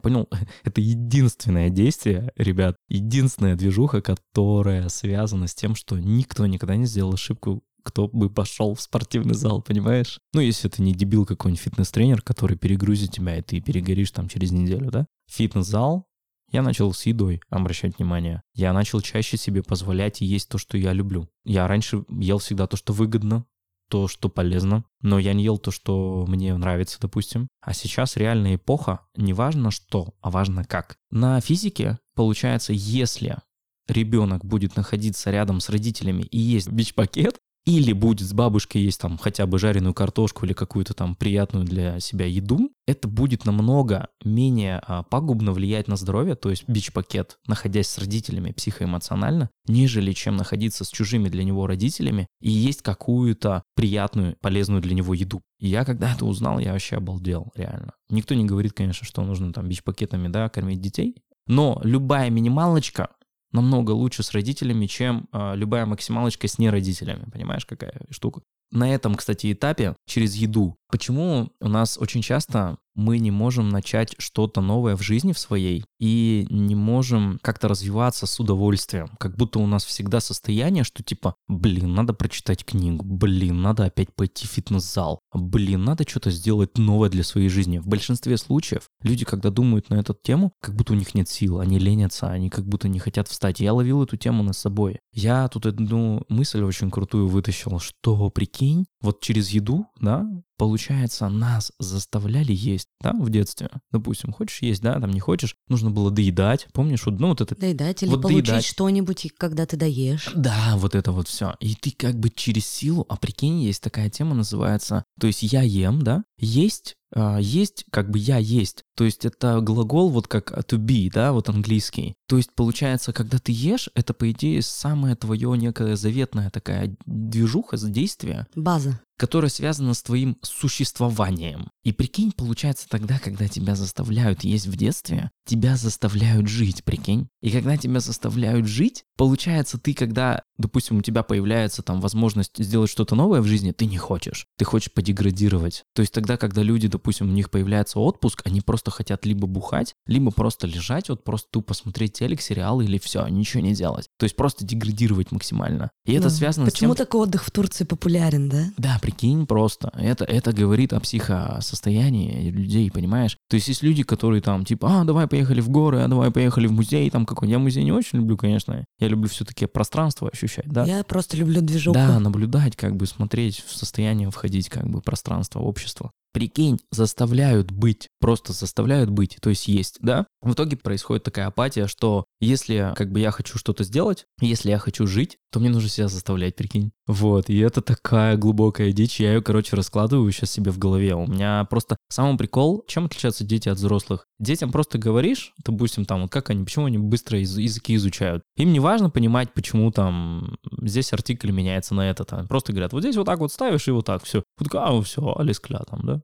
понял, это единственное действие, ребят, единственная движуха, которая связана с тем, что никто никогда не сделал ошибку кто бы пошел в спортивный зал, понимаешь? Ну, если это не дебил какой-нибудь фитнес-тренер, который перегрузит тебя, и ты перегоришь там через неделю, да? Фитнес-зал, я начал с едой обращать внимание. Я начал чаще себе позволять есть то, что я люблю. Я раньше ел всегда то, что выгодно, то, что полезно, но я не ел то, что мне нравится, допустим. А сейчас реальная эпоха, не важно что, а важно как. На физике получается, если ребенок будет находиться рядом с родителями и есть бич-пакет, или будет с бабушкой есть там хотя бы жареную картошку или какую-то там приятную для себя еду, это будет намного менее а, пагубно влиять на здоровье, то есть бич-пакет, находясь с родителями психоэмоционально, нежели чем находиться с чужими для него родителями и есть какую-то приятную, полезную для него еду. И я когда это узнал, я вообще обалдел, реально. Никто не говорит, конечно, что нужно там бич-пакетами, да, кормить детей, но любая минималочка намного лучше с родителями, чем э, любая максималочка с неродителями. Понимаешь, какая штука? На этом, кстати, этапе через еду. Почему у нас очень часто мы не можем начать что-то новое в жизни в своей и не можем как-то развиваться с удовольствием. Как будто у нас всегда состояние, что типа, блин, надо прочитать книгу, блин, надо опять пойти в фитнес-зал, блин, надо что-то сделать новое для своей жизни. В большинстве случаев люди, когда думают на эту тему, как будто у них нет сил, они ленятся, они как будто не хотят встать. Я ловил эту тему на собой. Я тут одну мысль очень крутую вытащил, что, прикинь, вот через еду, да, получается, нас заставляли есть, да, в детстве. Допустим, хочешь есть, да, там не хочешь, нужно было доедать. Помнишь, вот, ну вот это... Доедать или Вот получить доедать. что-нибудь, когда ты доешь. Да, вот это вот все. И ты как бы через силу, а прикинь, есть такая тема, называется, то есть я ем, да, есть, а, есть, как бы я есть. То есть это глагол вот как to be, да, вот английский. То есть получается, когда ты ешь, это по идее самое твое некое заветная такая движуха, действие, База. Которая связана с твоим существованием. И прикинь, получается тогда, когда тебя заставляют есть в детстве, тебя заставляют жить, прикинь. И когда тебя заставляют жить, получается ты, когда, допустим, у тебя появляется там возможность сделать что-то новое в жизни, ты не хочешь. Ты хочешь подеградировать. То есть тогда, когда люди, допустим, у них появляется отпуск, они просто хотят либо бухать, либо просто лежать, вот просто тупо смотреть телек, сериалы или все, ничего не делать. То есть просто деградировать максимально. И это Да. связано с Почему тем, такой отдых в Турции популярен, да? да, прикинь, просто. Это, это говорит о психосостоянии людей, понимаешь? То есть есть люди, которые там, типа, а, давай поехали в горы, а давай поехали в музей, там какой Я музей не очень люблю, конечно. Я люблю все-таки пространство ощущать, да? Я просто люблю движуху. Да, наблюдать, как бы смотреть в состояние входить, как бы пространство, общество. Прикинь, заставляют быть, просто заставляют быть, то есть есть, да? В итоге происходит такая апатия, что если как бы я хочу что-то сделать, если я хочу жить, то мне нужно себя заставлять, прикинь. Вот, и это такая глубокая дичь, я ее, короче, раскладываю сейчас себе в голове. У меня просто самый прикол, чем отличаются дети от взрослых? Детям просто говоришь, допустим, там, вот как они, почему они быстро из- языки изучают. Им не важно понимать, почему там здесь артикль меняется на это. Там. Просто говорят, вот здесь вот так вот ставишь и вот так, все. Вот, а, все, klar там, да?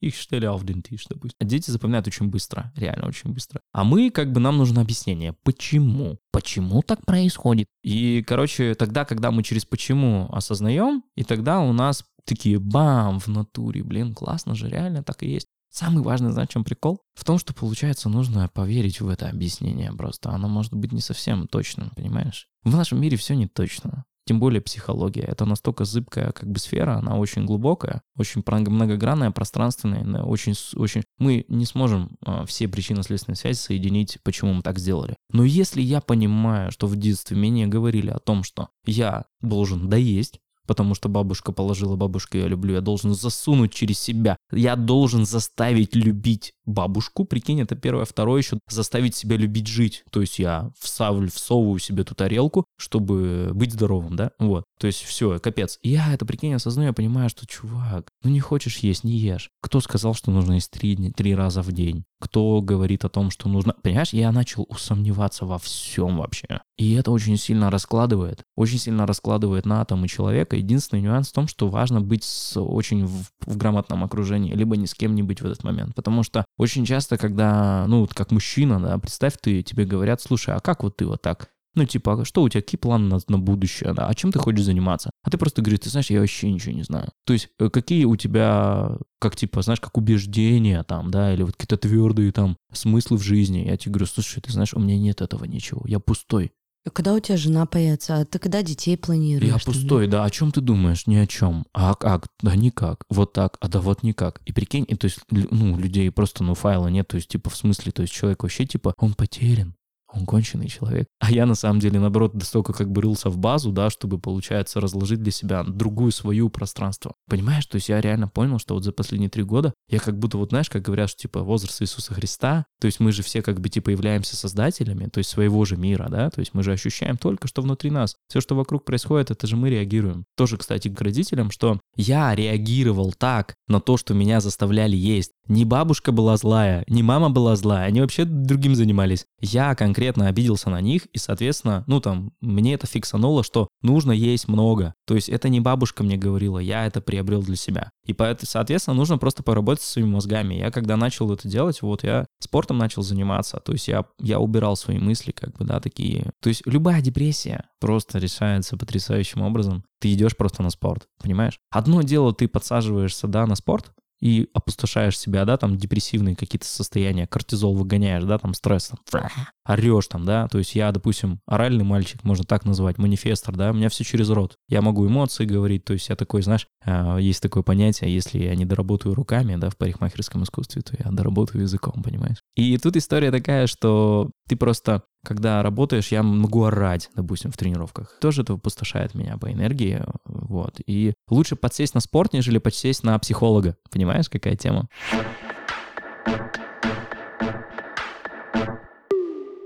Ich stelle auf den Tisch, допустим. А дети запоминают очень быстро, реально очень быстро. А мы, как бы, нам нужно объяснение, почему? Почему так происходит? И, короче, тогда, когда мы через почему осознаем, и тогда у нас такие бам в натуре, блин, классно же, реально так и есть. Самый важный, знаешь, чем прикол? В том, что, получается, нужно поверить в это объяснение просто. Оно может быть не совсем точным, понимаешь? В нашем мире все не точно. Тем более психология. Это настолько зыбкая как бы сфера, она очень глубокая, очень многогранная, пространственная, очень, очень... Мы не сможем а, все причинно-следственные связи соединить, почему мы так сделали. Но если я понимаю, что в детстве мне говорили о том, что я должен доесть, потому что бабушка положила бабушку, я люблю, я должен засунуть через себя. Я должен заставить любить бабушку, прикинь, это первое. Второе еще заставить себя любить жить. То есть я всавлю, всовываю себе ту тарелку, чтобы быть здоровым, да? Вот. То есть все, капец. Я это, прикинь, осознаю, я понимаю, что, чувак, ну не хочешь есть, не ешь. Кто сказал, что нужно есть три, три раза в день? Кто говорит о том, что нужно... Понимаешь, я начал усомневаться во всем вообще. И это очень сильно раскладывает. Очень сильно раскладывает на атомы человека. Единственный нюанс в том, что важно быть с очень в, в грамотном окружении, либо ни с кем не быть в этот момент. Потому что очень часто, когда, ну, вот как мужчина, да, представь, ты, тебе говорят, слушай, а как вот ты вот так? Ну, типа, а что у тебя, какие планы на, на будущее, да? А чем ты хочешь заниматься? А ты просто говоришь, ты знаешь, я вообще ничего не знаю. То есть, э, какие у тебя, как типа, знаешь, как убеждения там, да, или вот какие-то твердые там смыслы в жизни. Я тебе говорю, слушай, ты знаешь, у меня нет этого ничего, я пустой. Когда у тебя жена появится? А ты когда детей планируешь? Я пустой, да, о чем ты думаешь? Ни о чем. А как? Да никак. Вот так, а да вот никак. И прикинь, и, то есть, ну, людей просто, ну, файла нет, то есть, типа, в смысле, то есть, человек вообще, типа, он потерян. Он конченый человек. А я, на самом деле, наоборот, настолько как бы рылся в базу, да, чтобы, получается, разложить для себя другую свою пространство. Понимаешь? То есть я реально понял, что вот за последние три года я как будто, вот знаешь, как говорят, что, типа, возраст Иисуса Христа, то есть мы же все как бы, типа, являемся создателями, то есть своего же мира, да, то есть мы же ощущаем только, что внутри нас. Все, что вокруг происходит, это же мы реагируем. Тоже, кстати, к родителям, что я реагировал так на то, что меня заставляли есть. Не бабушка была злая, не мама была злая, они вообще другим занимались. Я конкретно обиделся на них, и, соответственно, ну там, мне это фиксануло, что нужно есть много. То есть это не бабушка мне говорила, я это приобрел для себя. И поэтому, соответственно, нужно просто поработать со своими мозгами. Я когда начал это делать, вот я спортом начал заниматься, то есть я, я убирал свои мысли, как бы, да, такие. То есть любая депрессия просто решается потрясающим образом. Ты идешь просто на спорт, понимаешь? Одно дело, ты подсаживаешься, да, на спорт, и опустошаешь себя, да, там депрессивные какие-то состояния, кортизол выгоняешь, да, там стресс, там, орешь там, да, то есть я, допустим, оральный мальчик, можно так назвать, манифестор, да, у меня все через рот. Я могу эмоции говорить, то есть я такой, знаешь, э, есть такое понятие, если я не доработаю руками, да, в парикмахерском искусстве, то я доработаю языком, понимаешь? И тут история такая, что ты просто когда работаешь, я могу орать, допустим, в тренировках. Тоже это опустошает меня по энергии, вот. И лучше подсесть на спорт, нежели подсесть на психолога. Понимаешь, какая тема?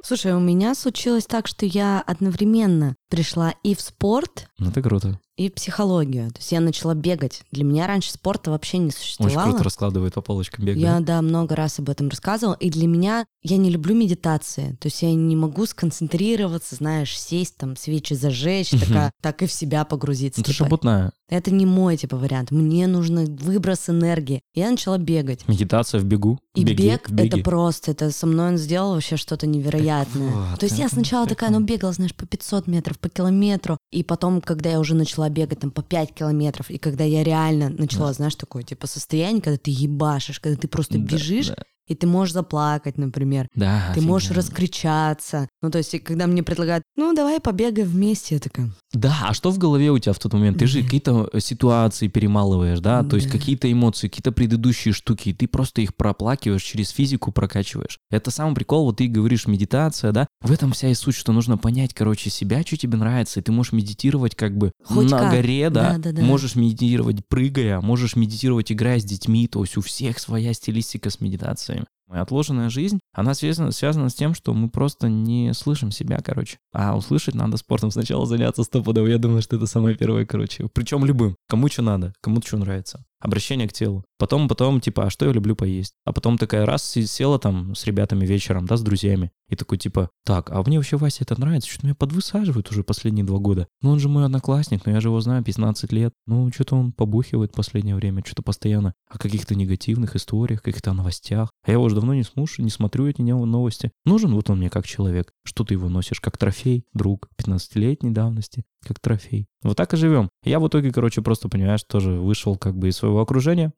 Слушай, у меня случилось так, что я одновременно пришла и в спорт, Ну, это круто. И психологию. То есть я начала бегать. Для меня раньше спорта вообще не существовало. Очень круто раскладывает по полочкам бег. Я, да? много раз об этом рассказывала. И для меня я не люблю медитации. То есть я не могу сконцентрироваться, знаешь, сесть там, свечи зажечь, такая, так и в себя погрузиться. Ну, ты Типа, шабутная. это не мой, типа, вариант. Мне нужен выброс энергии. Я начала бегать. Медитация в бегу. И в беге, бег в беге. это просто, это со мной он сделал вообще что-то невероятное. вот, То есть я это сначала такая, ну бегала, знаешь, по 500 метров, по километру, и потом, когда я уже начала бегать там по 5 километров, и когда я реально начала, знаешь, такое типа состояние, когда ты ебашишь, когда ты просто Да, бежишь, да. И ты можешь заплакать, например. Да, Ты можешь офигенно. раскричаться. Ну, то есть, когда мне предлагают, ну, давай побегаем вместе, я такая, Да, а что в голове у тебя в тот момент? Ты же Да. какие-то э, ситуации перемалываешь, да? То есть Да. какие-то эмоции, какие-то предыдущие штуки, и ты просто их проплакиваешь, через физику прокачиваешь. Это самый прикол, вот ты говоришь медитация, да? В этом вся и суть, что нужно понять, короче, себя, что тебе нравится, и ты можешь медитировать как бы Хоть на как. горе, да? Да-да-да. Можешь медитировать прыгая, можешь медитировать играя с детьми, то есть у всех своя стилистика с медитациями. Отложенная жизнь, она связана, связана с тем, что мы просто не слышим себя, короче. А услышать надо спортом сначала заняться стопудово. Я думаю, что это самое первое, короче. Причем любым. Кому что надо, кому что нравится. Обращение к телу. Потом, потом, типа, а что я люблю поесть? А потом такая раз села там с ребятами вечером, да, с друзьями. И такой, типа, так, а мне вообще Вася это нравится, что-то меня подвысаживает уже последние два года. Ну он же мой одноклассник, но я же его знаю 15 лет. Ну что-то он побухивает в последнее время, что-то постоянно о каких-то негативных историях, каких-то новостях. А я его уже давно не слушаю, не смотрю эти новости. Нужен вот он мне как человек. Что ты его носишь? Как трофей, друг, 15-летней давности, как трофей. Вот так и живем. Я в итоге, короче, просто, понимаешь, тоже вышел как бы из своего окружения.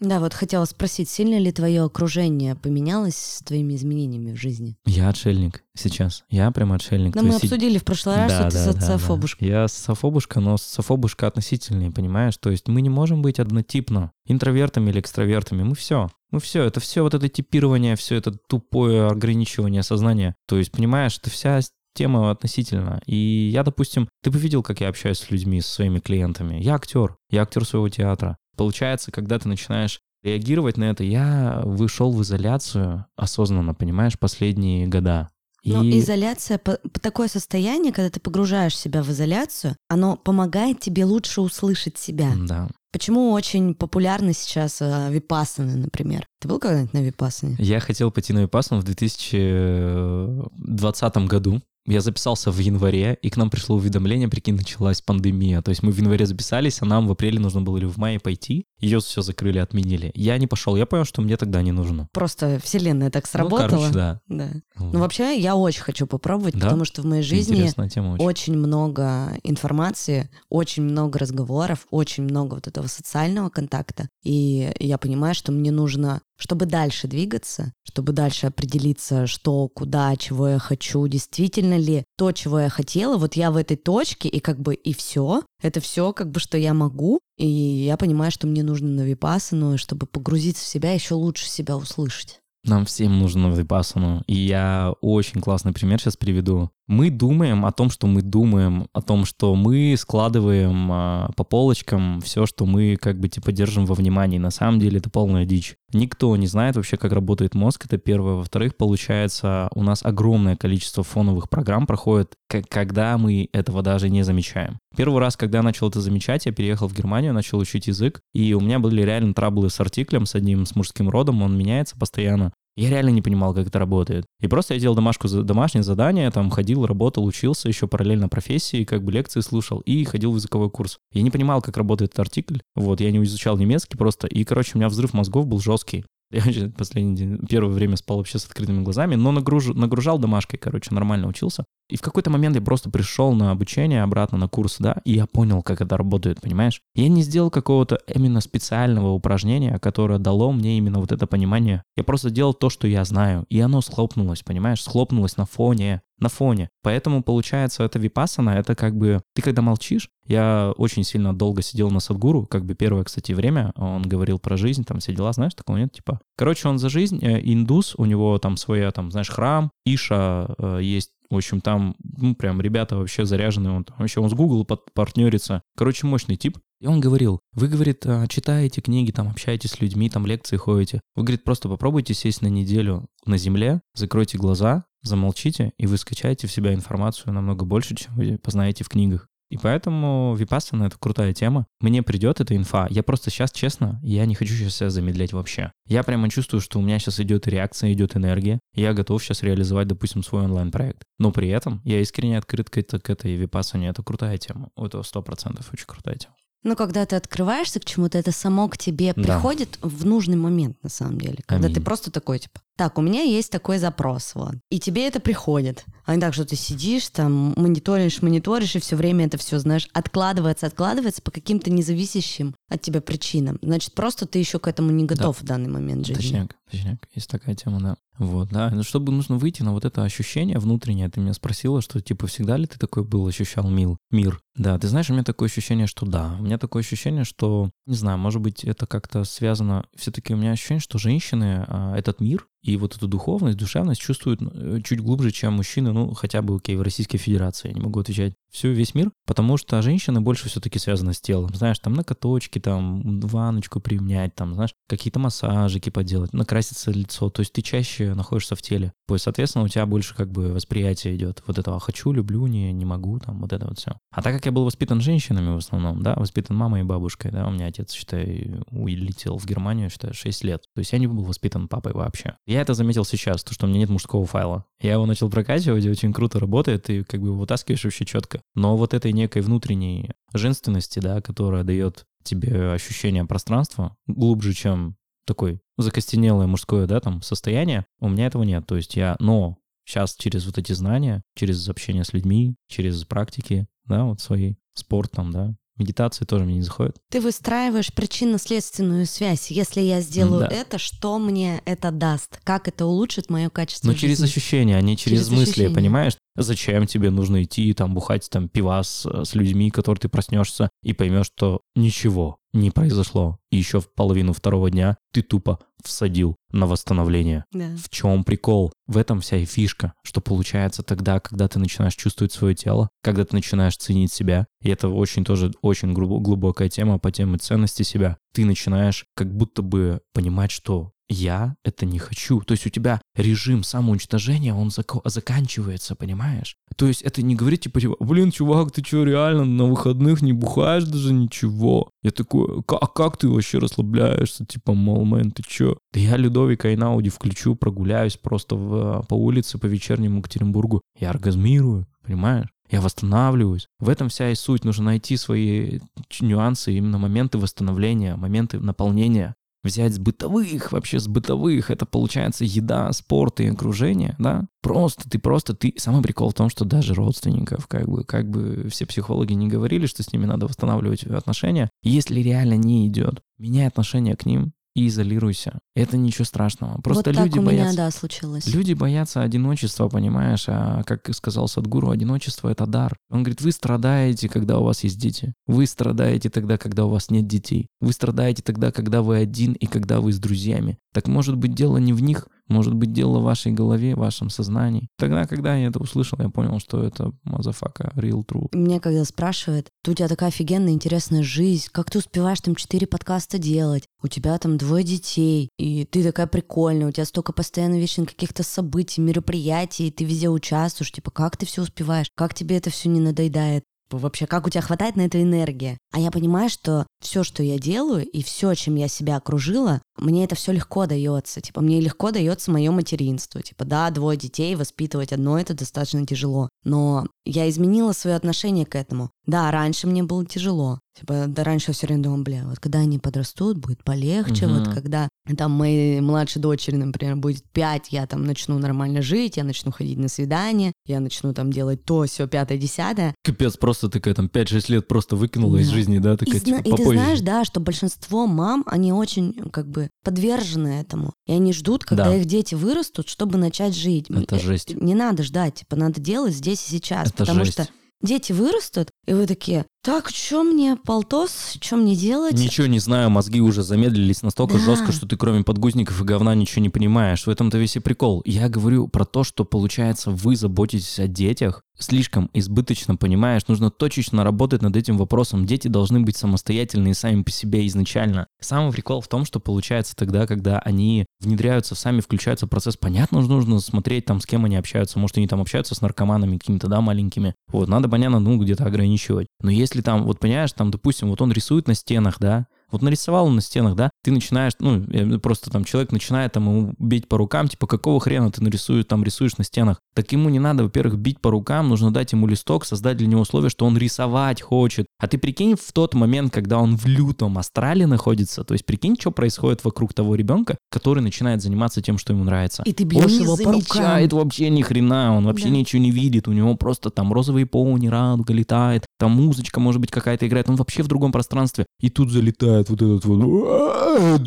Да, вот хотела спросить, сильно ли твое окружение поменялось с твоими изменениями в жизни? Я отшельник сейчас. Я прям отшельник. Да, мы есть обсудили в прошлый раз, что ты социофобушка. Я социофобушка, но социофобушка относительный, понимаешь? То есть мы не можем быть однотипно, интровертами или экстравертами. Мы все. Мы все. Это все вот это типирование, все это тупое ограничивание сознания. То есть, понимаешь, это вся тема относительно. И я, допустим, ты бы видел, как я общаюсь с людьми, со своими клиентами. Я актер, я актер своего театра. Получается, когда ты начинаешь реагировать на это, я вышел в изоляцию осознанно, понимаешь, последние года. Но И- изоляция, по- по- такое состояние, когда ты погружаешь себя в изоляцию, оно помогает тебе лучше услышать себя. Да. Почему очень популярны сейчас э, випассаны, например? Ты был когда-нибудь на випассане? Я хотел пойти на Випассану в 2020 году. Я записался в январе, и к нам пришло уведомление, прикинь, началась пандемия. То есть мы в январе записались, а нам в апреле нужно было или в мае пойти. Ее все закрыли, отменили. Я не пошел, я понял, что мне тогда не нужно. Просто вселенная так Ну, сработала. короче, да. Да. Вот. Ну, вообще, я очень хочу попробовать, Да? потому что в моей жизни тема очень. очень много информации, очень много разговоров, очень много вот этого социального контакта. И я понимаю, что мне нужно, чтобы дальше двигаться, чтобы дальше определиться, что, куда, чего я хочу, действительно ли то, чего я хотела, вот я в этой точке, и как бы и все. Это все, как бы, что я могу. И я понимаю, что мне нужно на випассану, чтобы погрузиться в себя, еще лучше себя услышать. Нам всем нужно випассану. И я очень классный пример сейчас приведу. Мы думаем о том, что мы думаем, о том, что мы складываем а, по полочкам все, что мы как бы типа держим во внимании. На самом деле это полная дичь. Никто не знает вообще, как работает мозг, это первое. Во-вторых, получается, у нас огромное количество фоновых программ проходит, когда мы этого даже не замечаем. Первый раз, когда я начал это замечать, я переехал в Германию, начал учить язык, и у меня были реально траблы с артиклем, с одним, с мужским родом, он меняется постоянно. Я реально не понимал, как это работает. И просто я делал домашку, домашнее задание, там ходил, работал, учился еще параллельно профессии, как бы лекции слушал и ходил в языковой курс. Я не понимал, как работает этот артикль. Вот, я не изучал немецкий просто. И, короче, у меня взрыв мозгов был жесткий. Я вообще последний день, первое время спал вообще с открытыми глазами, но нагруж, нагружал домашкой, короче, нормально учился. И в какой-то момент я просто пришел на обучение обратно на курс, да, и я понял, как это работает, понимаешь? Я не сделал какого-то именно специального упражнения, которое дало мне именно вот это понимание. Я просто делал то, что я знаю, и оно схлопнулось, понимаешь? Схлопнулось на фоне на фоне. Поэтому, получается, это випасана, это как бы... Ты когда молчишь, я очень сильно долго сидел на Садгуру, как бы первое, кстати, время, он говорил про жизнь, там все дела, знаешь, такого нет, типа. Короче, он за жизнь, э, индус, у него там своя, там, знаешь, храм, Иша, э, есть в общем, там, ну, прям ребята вообще заряженные. Он там, вообще, он с Google партнерится. Короче, мощный тип. И он говорил, вы, говорит, а, читаете книги, там, общаетесь с людьми, там, лекции ходите. Вы, говорит, просто попробуйте сесть на неделю на земле, закройте глаза, замолчите, и вы скачаете в себя информацию намного больше, чем вы познаете в книгах. И поэтому Випассана — это крутая тема. Мне придет эта инфа. Я просто сейчас, честно, я не хочу сейчас себя замедлять вообще. Я прямо чувствую, что у меня сейчас идет реакция, идет энергия. И я готов сейчас реализовать, допустим, свой онлайн-проект. Но при этом я искренне открыт к, это, к этой Випассане. Это крутая тема. Это сто процентов очень крутая тема. Ну, когда ты открываешься к чему-то, это само к тебе Да. приходит в нужный момент, на самом деле. Когда ты Аминь. просто такой, типа, так, у меня есть такой запрос, вот. И тебе это приходит. А не так, что ты сидишь, там, мониторишь, мониторишь, и все время это все, знаешь, откладывается, откладывается по каким-то независящим от тебя причинам. Значит, просто ты еще к этому не готов в данный момент жизни. Точняк, точняк. Есть такая тема, да. Вот, да. Ну, чтобы нужно выйти на вот это ощущение внутреннее, ты меня спросила, что, типа, всегда ли ты такой был, ощущал мил, мир? Да, ты знаешь, у меня такое ощущение, что да. У меня такое ощущение, что, не знаю, может быть, это как-то связано... Все-таки у меня ощущение, что женщины а, этот мир и вот эту духовность, душевность чувствуют э, чуть глубже, чем мужчины, ну, хотя бы, окей, в Российской Федерации. Я не могу отвечать всю весь мир, потому что женщины больше все-таки связаны с телом. Знаешь, там накоточки, там ванночку применять, там, знаешь, какие-то массажики поделать, накраситься лицо. То есть ты чаще находишься в теле. То есть, соответственно, у тебя больше как бы восприятие идет вот этого хочу, люблю, не, не могу, там, вот это вот все. А так как я был воспитан женщинами в основном, да, воспитан мамой и бабушкой, да, у меня отец, считай, улетел в Германию, считай, 6 лет. То есть я не был воспитан папой вообще. Я это заметил сейчас, то, что у меня нет мужского файла. Я его начал прокачивать, и очень круто работает, и как бы вытаскиваешь вообще четко. Но вот этой некой внутренней женственности, да, которая дает тебе ощущение пространства глубже, чем такой закостенелое мужское, да, там, состояние, у меня этого нет. То есть я, но сейчас через вот эти знания, через общение с людьми, через практики, да, вот свои, спорт там, да, медитации тоже мне не заходят. Ты выстраиваешь причинно-следственную связь. Если я сделаю Да. это, что мне это даст? Как это улучшит мое качество Но через жизни? ощущения, а не через, Через мысли, ощущения. понимаешь? Зачем тебе нужно идти там бухать там пивас с людьми, которые ты проснешься и поймешь, что ничего не произошло. И еще в половину второго дня ты тупо всадил на восстановление. Да. В чем прикол? В этом вся и фишка, что получается тогда, когда ты начинаешь чувствовать свое тело, когда ты начинаешь ценить себя, и это очень тоже очень глубокая тема по теме ценности себя, ты начинаешь как будто бы понимать, что я это не хочу. То есть у тебя режим самоуничтожения, он зако- заканчивается, понимаешь? То есть это не говорит типа, типа, блин, чувак, ты что, реально на выходных не бухаешь даже ничего? Я такой, «Ка- а как ты вообще расслабляешься? Типа, мол, мэн, ты чё? Да я Людовика и Науди включу, прогуляюсь просто в- по улице по вечернему Екатеринбургу. Я оргазмирую, понимаешь? Я восстанавливаюсь. В этом вся и суть. Нужно найти свои нюансы, именно моменты восстановления, моменты наполнения. Взять с бытовых, вообще с бытовых, это получается еда, спорт и окружение, да? Просто, ты просто, ты... Самый прикол в том, что даже родственников, как бы, как бы все психологи не говорили, что с ними надо восстанавливать отношения, если реально не идет, меняй отношение к ним и изолируйся. Это ничего страшного. Просто вот так люди у меня, боятся... да, случилось. Люди боятся одиночества, понимаешь, а как сказал Садгуру, одиночество — это дар. Он говорит, вы страдаете, когда у вас есть дети. Вы страдаете тогда, когда у вас нет детей. Вы страдаете тогда, когда вы один и когда вы с друзьями. Так может быть дело не в них, может быть дело в вашей голове, в вашем сознании. Тогда, когда я это услышал, я понял, что это motherfucker, real true. Меня когда спрашивают, у тебя такая офигенная, интересная жизнь, как ты успеваешь там четыре подкаста делать, у тебя там двое детей, и ты такая прикольная, у тебя столько постоянно вечно каких-то событий, мероприятий, ты везде участвуешь, типа, как ты все успеваешь, как тебе это все не надоедает? Вообще, как у тебя хватает на это энергии? А я понимаю, что все, что я делаю, и все, чем я себя окружила, мне это все легко дается. Типа, мне легко дается мое материнство. Типа, да, двое детей, воспитывать одно это достаточно тяжело. Но я изменила свое отношение к этому. Да, раньше мне было тяжело. Типа, да раньше я все время думала, бля, вот когда они подрастут, будет полегче, Мгм. вот когда там моей младшей дочери, например, будет пять, я там начну нормально жить, я начну ходить на свидания, я начну там делать то, все, пятое, десятое. Капец, просто такая там 5-6 лет просто выкинула из Да. жизни, да, такая, И, типа, и ты знаешь, да, что большинство мам, они очень как бы подвержены этому. И они ждут, когда Да. их дети вырастут, чтобы начать жить. Это Э, жесть. Не надо ждать, типа надо делать здесь и сейчас. Это потому жесть. что дети вырастут, и вы такие, так, что мне полтос, что мне делать? Ничего не знаю, мозги уже замедлились настолько Да. жестко, что ты кроме подгузников и говна ничего не понимаешь. В этом-то весь и прикол. Я говорю про то, что получается вы заботитесь о детях слишком избыточно, понимаешь? Нужно точечно работать над этим вопросом. Дети должны быть самостоятельные сами по себе изначально. Самый прикол в том, что получается тогда, когда они внедряются, сами включаются в процесс. Понятно, что нужно смотреть там, с кем они общаются. Может, они там общаются с наркоманами какими-то, да, маленькими. Вот, надо, понятно, ну, где-то ограничивать. Но если там, вот понимаешь, там, допустим, вот он рисует на стенах, да, вот нарисовал он на стенах, да, ты начинаешь, ну, э, просто там человек начинает там ему бить по рукам, типа, какого хрена ты нарисуешь, там рисуешь на стенах? Так ему не надо, во-первых, бить по рукам, нужно дать ему листок, создать для него условия, что он рисовать хочет. А ты прикинь в тот момент, когда он в лютом астрале находится, то есть прикинь, что происходит вокруг того ребенка, который начинает заниматься тем, что ему нравится. И ты Он бьешь не его по рукам. замечает вообще ни хрена, он вообще Да. ничего не видит, у него просто там розовые пони, радуга летает, там музычка, может быть, какая-то играет, он вообще в другом пространстве. И тут залетает вот этот вот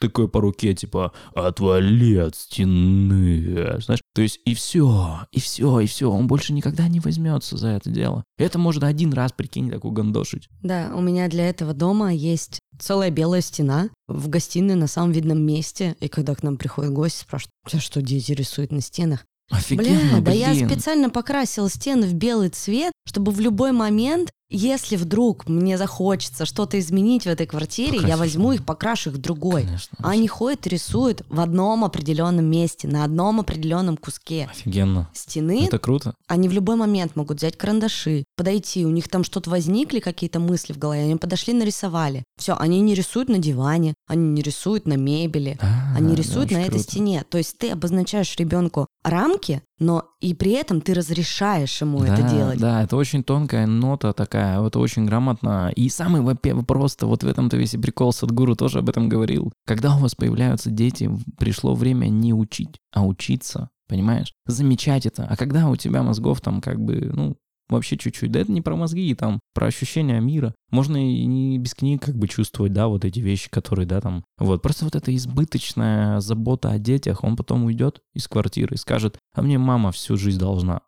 такой по руке, типа, отвали от стены, знаешь? То есть и все, и все, и все, он больше никогда не возьмется за это дело. Это можно один раз, прикинь, так угандошить. Да, у меня для этого дома есть целая белая стена в гостиной на самом видном месте. И когда к нам приходят гости, спрашивают, у тебя что, дети рисуют на стенах? Офигенно, Бля, да я блин. специально покрасила стены в белый цвет, чтобы в любой момент, если вдруг мне захочется что-то изменить в этой квартире, я Покрасишь. возьму их, покрашу их в другой. Конечно. А они ходят и рисуют в одном определенном месте, на одном определенном куске Офигенно. стены. Это круто. Они в любой момент могут взять карандаши, подойти, у них там что-то возникли, какие-то мысли в голове, они подошли, нарисовали. Все, они не рисуют на диване, они не рисуют на мебели, А, они рисуют на этой круто. стене. То есть ты обозначаешь ребенку рамки, но и при этом ты разрешаешь ему это Да, делать. Да, это очень тонкая нота такая, это очень грамотно. И самый просто вот в этом-то весь и прикол, Садгуру тоже об этом говорил. Когда у вас появляются дети, пришло время не учить, а учиться, понимаешь? Замечать это. А когда у тебя мозгов там как бы, ну, вообще чуть-чуть, да это не про мозги, там, про ощущения мира. Можно и не без книг как бы чувствовать, да, вот эти вещи, которые, да, там, вот. Просто вот эта избыточная забота о детях, он потом уйдет из квартиры и скажет, а мне мама всю жизнь должна,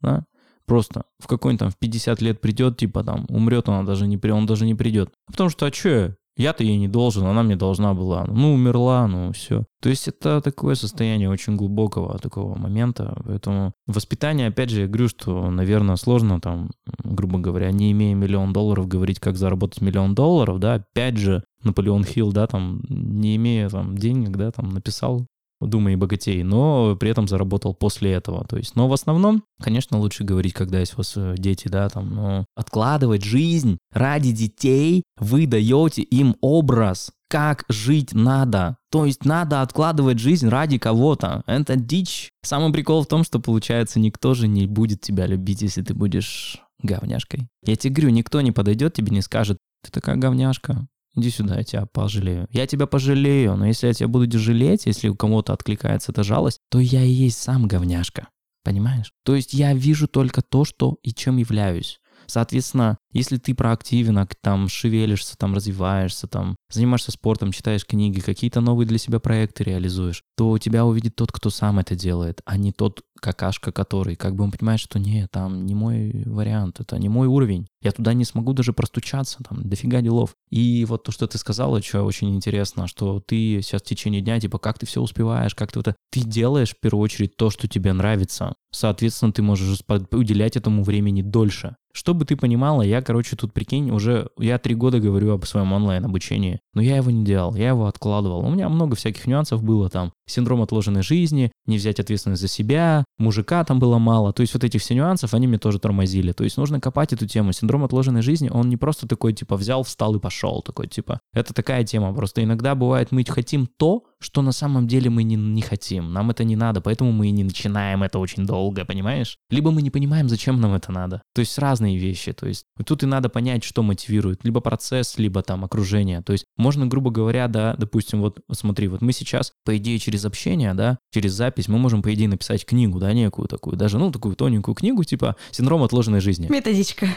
да? Просто в какой-нибудь там в 50 лет придет, типа там, умрет она даже не, при- он даже не придет. Потому что, а я? Я-то ей не должен, она мне должна была. Ну, умерла, ну, все. То есть это такое состояние очень глубокого такого момента. Поэтому воспитание, опять же, я говорю, что, наверное, сложно там, грубо говоря, не имея миллион долларов, говорить, как заработать миллион долларов, да, опять же, Наполеон Хилл, да, там, не имея там денег, да, там, написал «Думай и богатей», но при этом заработал после этого. То есть, но в основном, конечно, лучше говорить, когда есть у вас э, дети, да, там, но откладывать жизнь ради детей, вы даете им образ, как жить надо. То есть надо откладывать жизнь ради кого-то. Это дичь. Самый прикол в том, что получается, никто же не будет тебя любить, если ты будешь говняшкой. Я тебе говорю, никто не подойдет тебе, не скажет, ты такая говняшка, Иди сюда, я тебя пожалею. Я тебя пожалею, но если я тебя буду жалеть, если у кого-то откликается эта жалость, то я и есть сам говняшка. Понимаешь? То есть я вижу только то, что и чем являюсь. Соответственно, если ты проактивен, а там шевелишься, там развиваешься, там занимаешься спортом, читаешь книги, какие-то новые для себя проекты реализуешь, то тебя увидит тот, кто сам это делает, а не тот какашка, который как бы он понимает, что нет, там не мой вариант, это не мой уровень. Я туда не смогу даже простучаться, там дофига делов. И вот то, что ты сказала, что очень интересно, что ты сейчас в течение дня, типа, как ты все успеваешь, как ты это... Ты делаешь в первую очередь то, что тебе нравится. Соответственно, ты можешь уделять этому времени дольше. Чтобы ты понимала, я, короче, тут, прикинь, уже я три года говорю об своем онлайн-обучении, но я его не делал, я его откладывал. У меня много всяких нюансов было там. Синдром отложенной жизни, не взять ответственность за себя, мужика там было мало. То есть вот этих все нюансов, они мне тоже тормозили. То есть нужно копать эту тему. Синдром отложенной жизни, он не просто такой, типа, взял, встал и пошел. Такой, типа, это такая тема. Просто иногда бывает, мы хотим то, что на самом деле мы не, не хотим, нам это не надо, поэтому мы и не начинаем это очень долго, понимаешь? Либо мы не понимаем, зачем нам это надо. То есть разные вещи, то есть тут и надо понять, что мотивирует, либо процесс, либо там окружение. То есть можно, грубо говоря, да, допустим, вот смотри, вот мы сейчас, по идее, через общение, да, через запись, мы можем, по идее, написать книгу, да, некую такую, даже, ну, такую тоненькую книгу, типа «Синдром отложенной жизни». Методичка.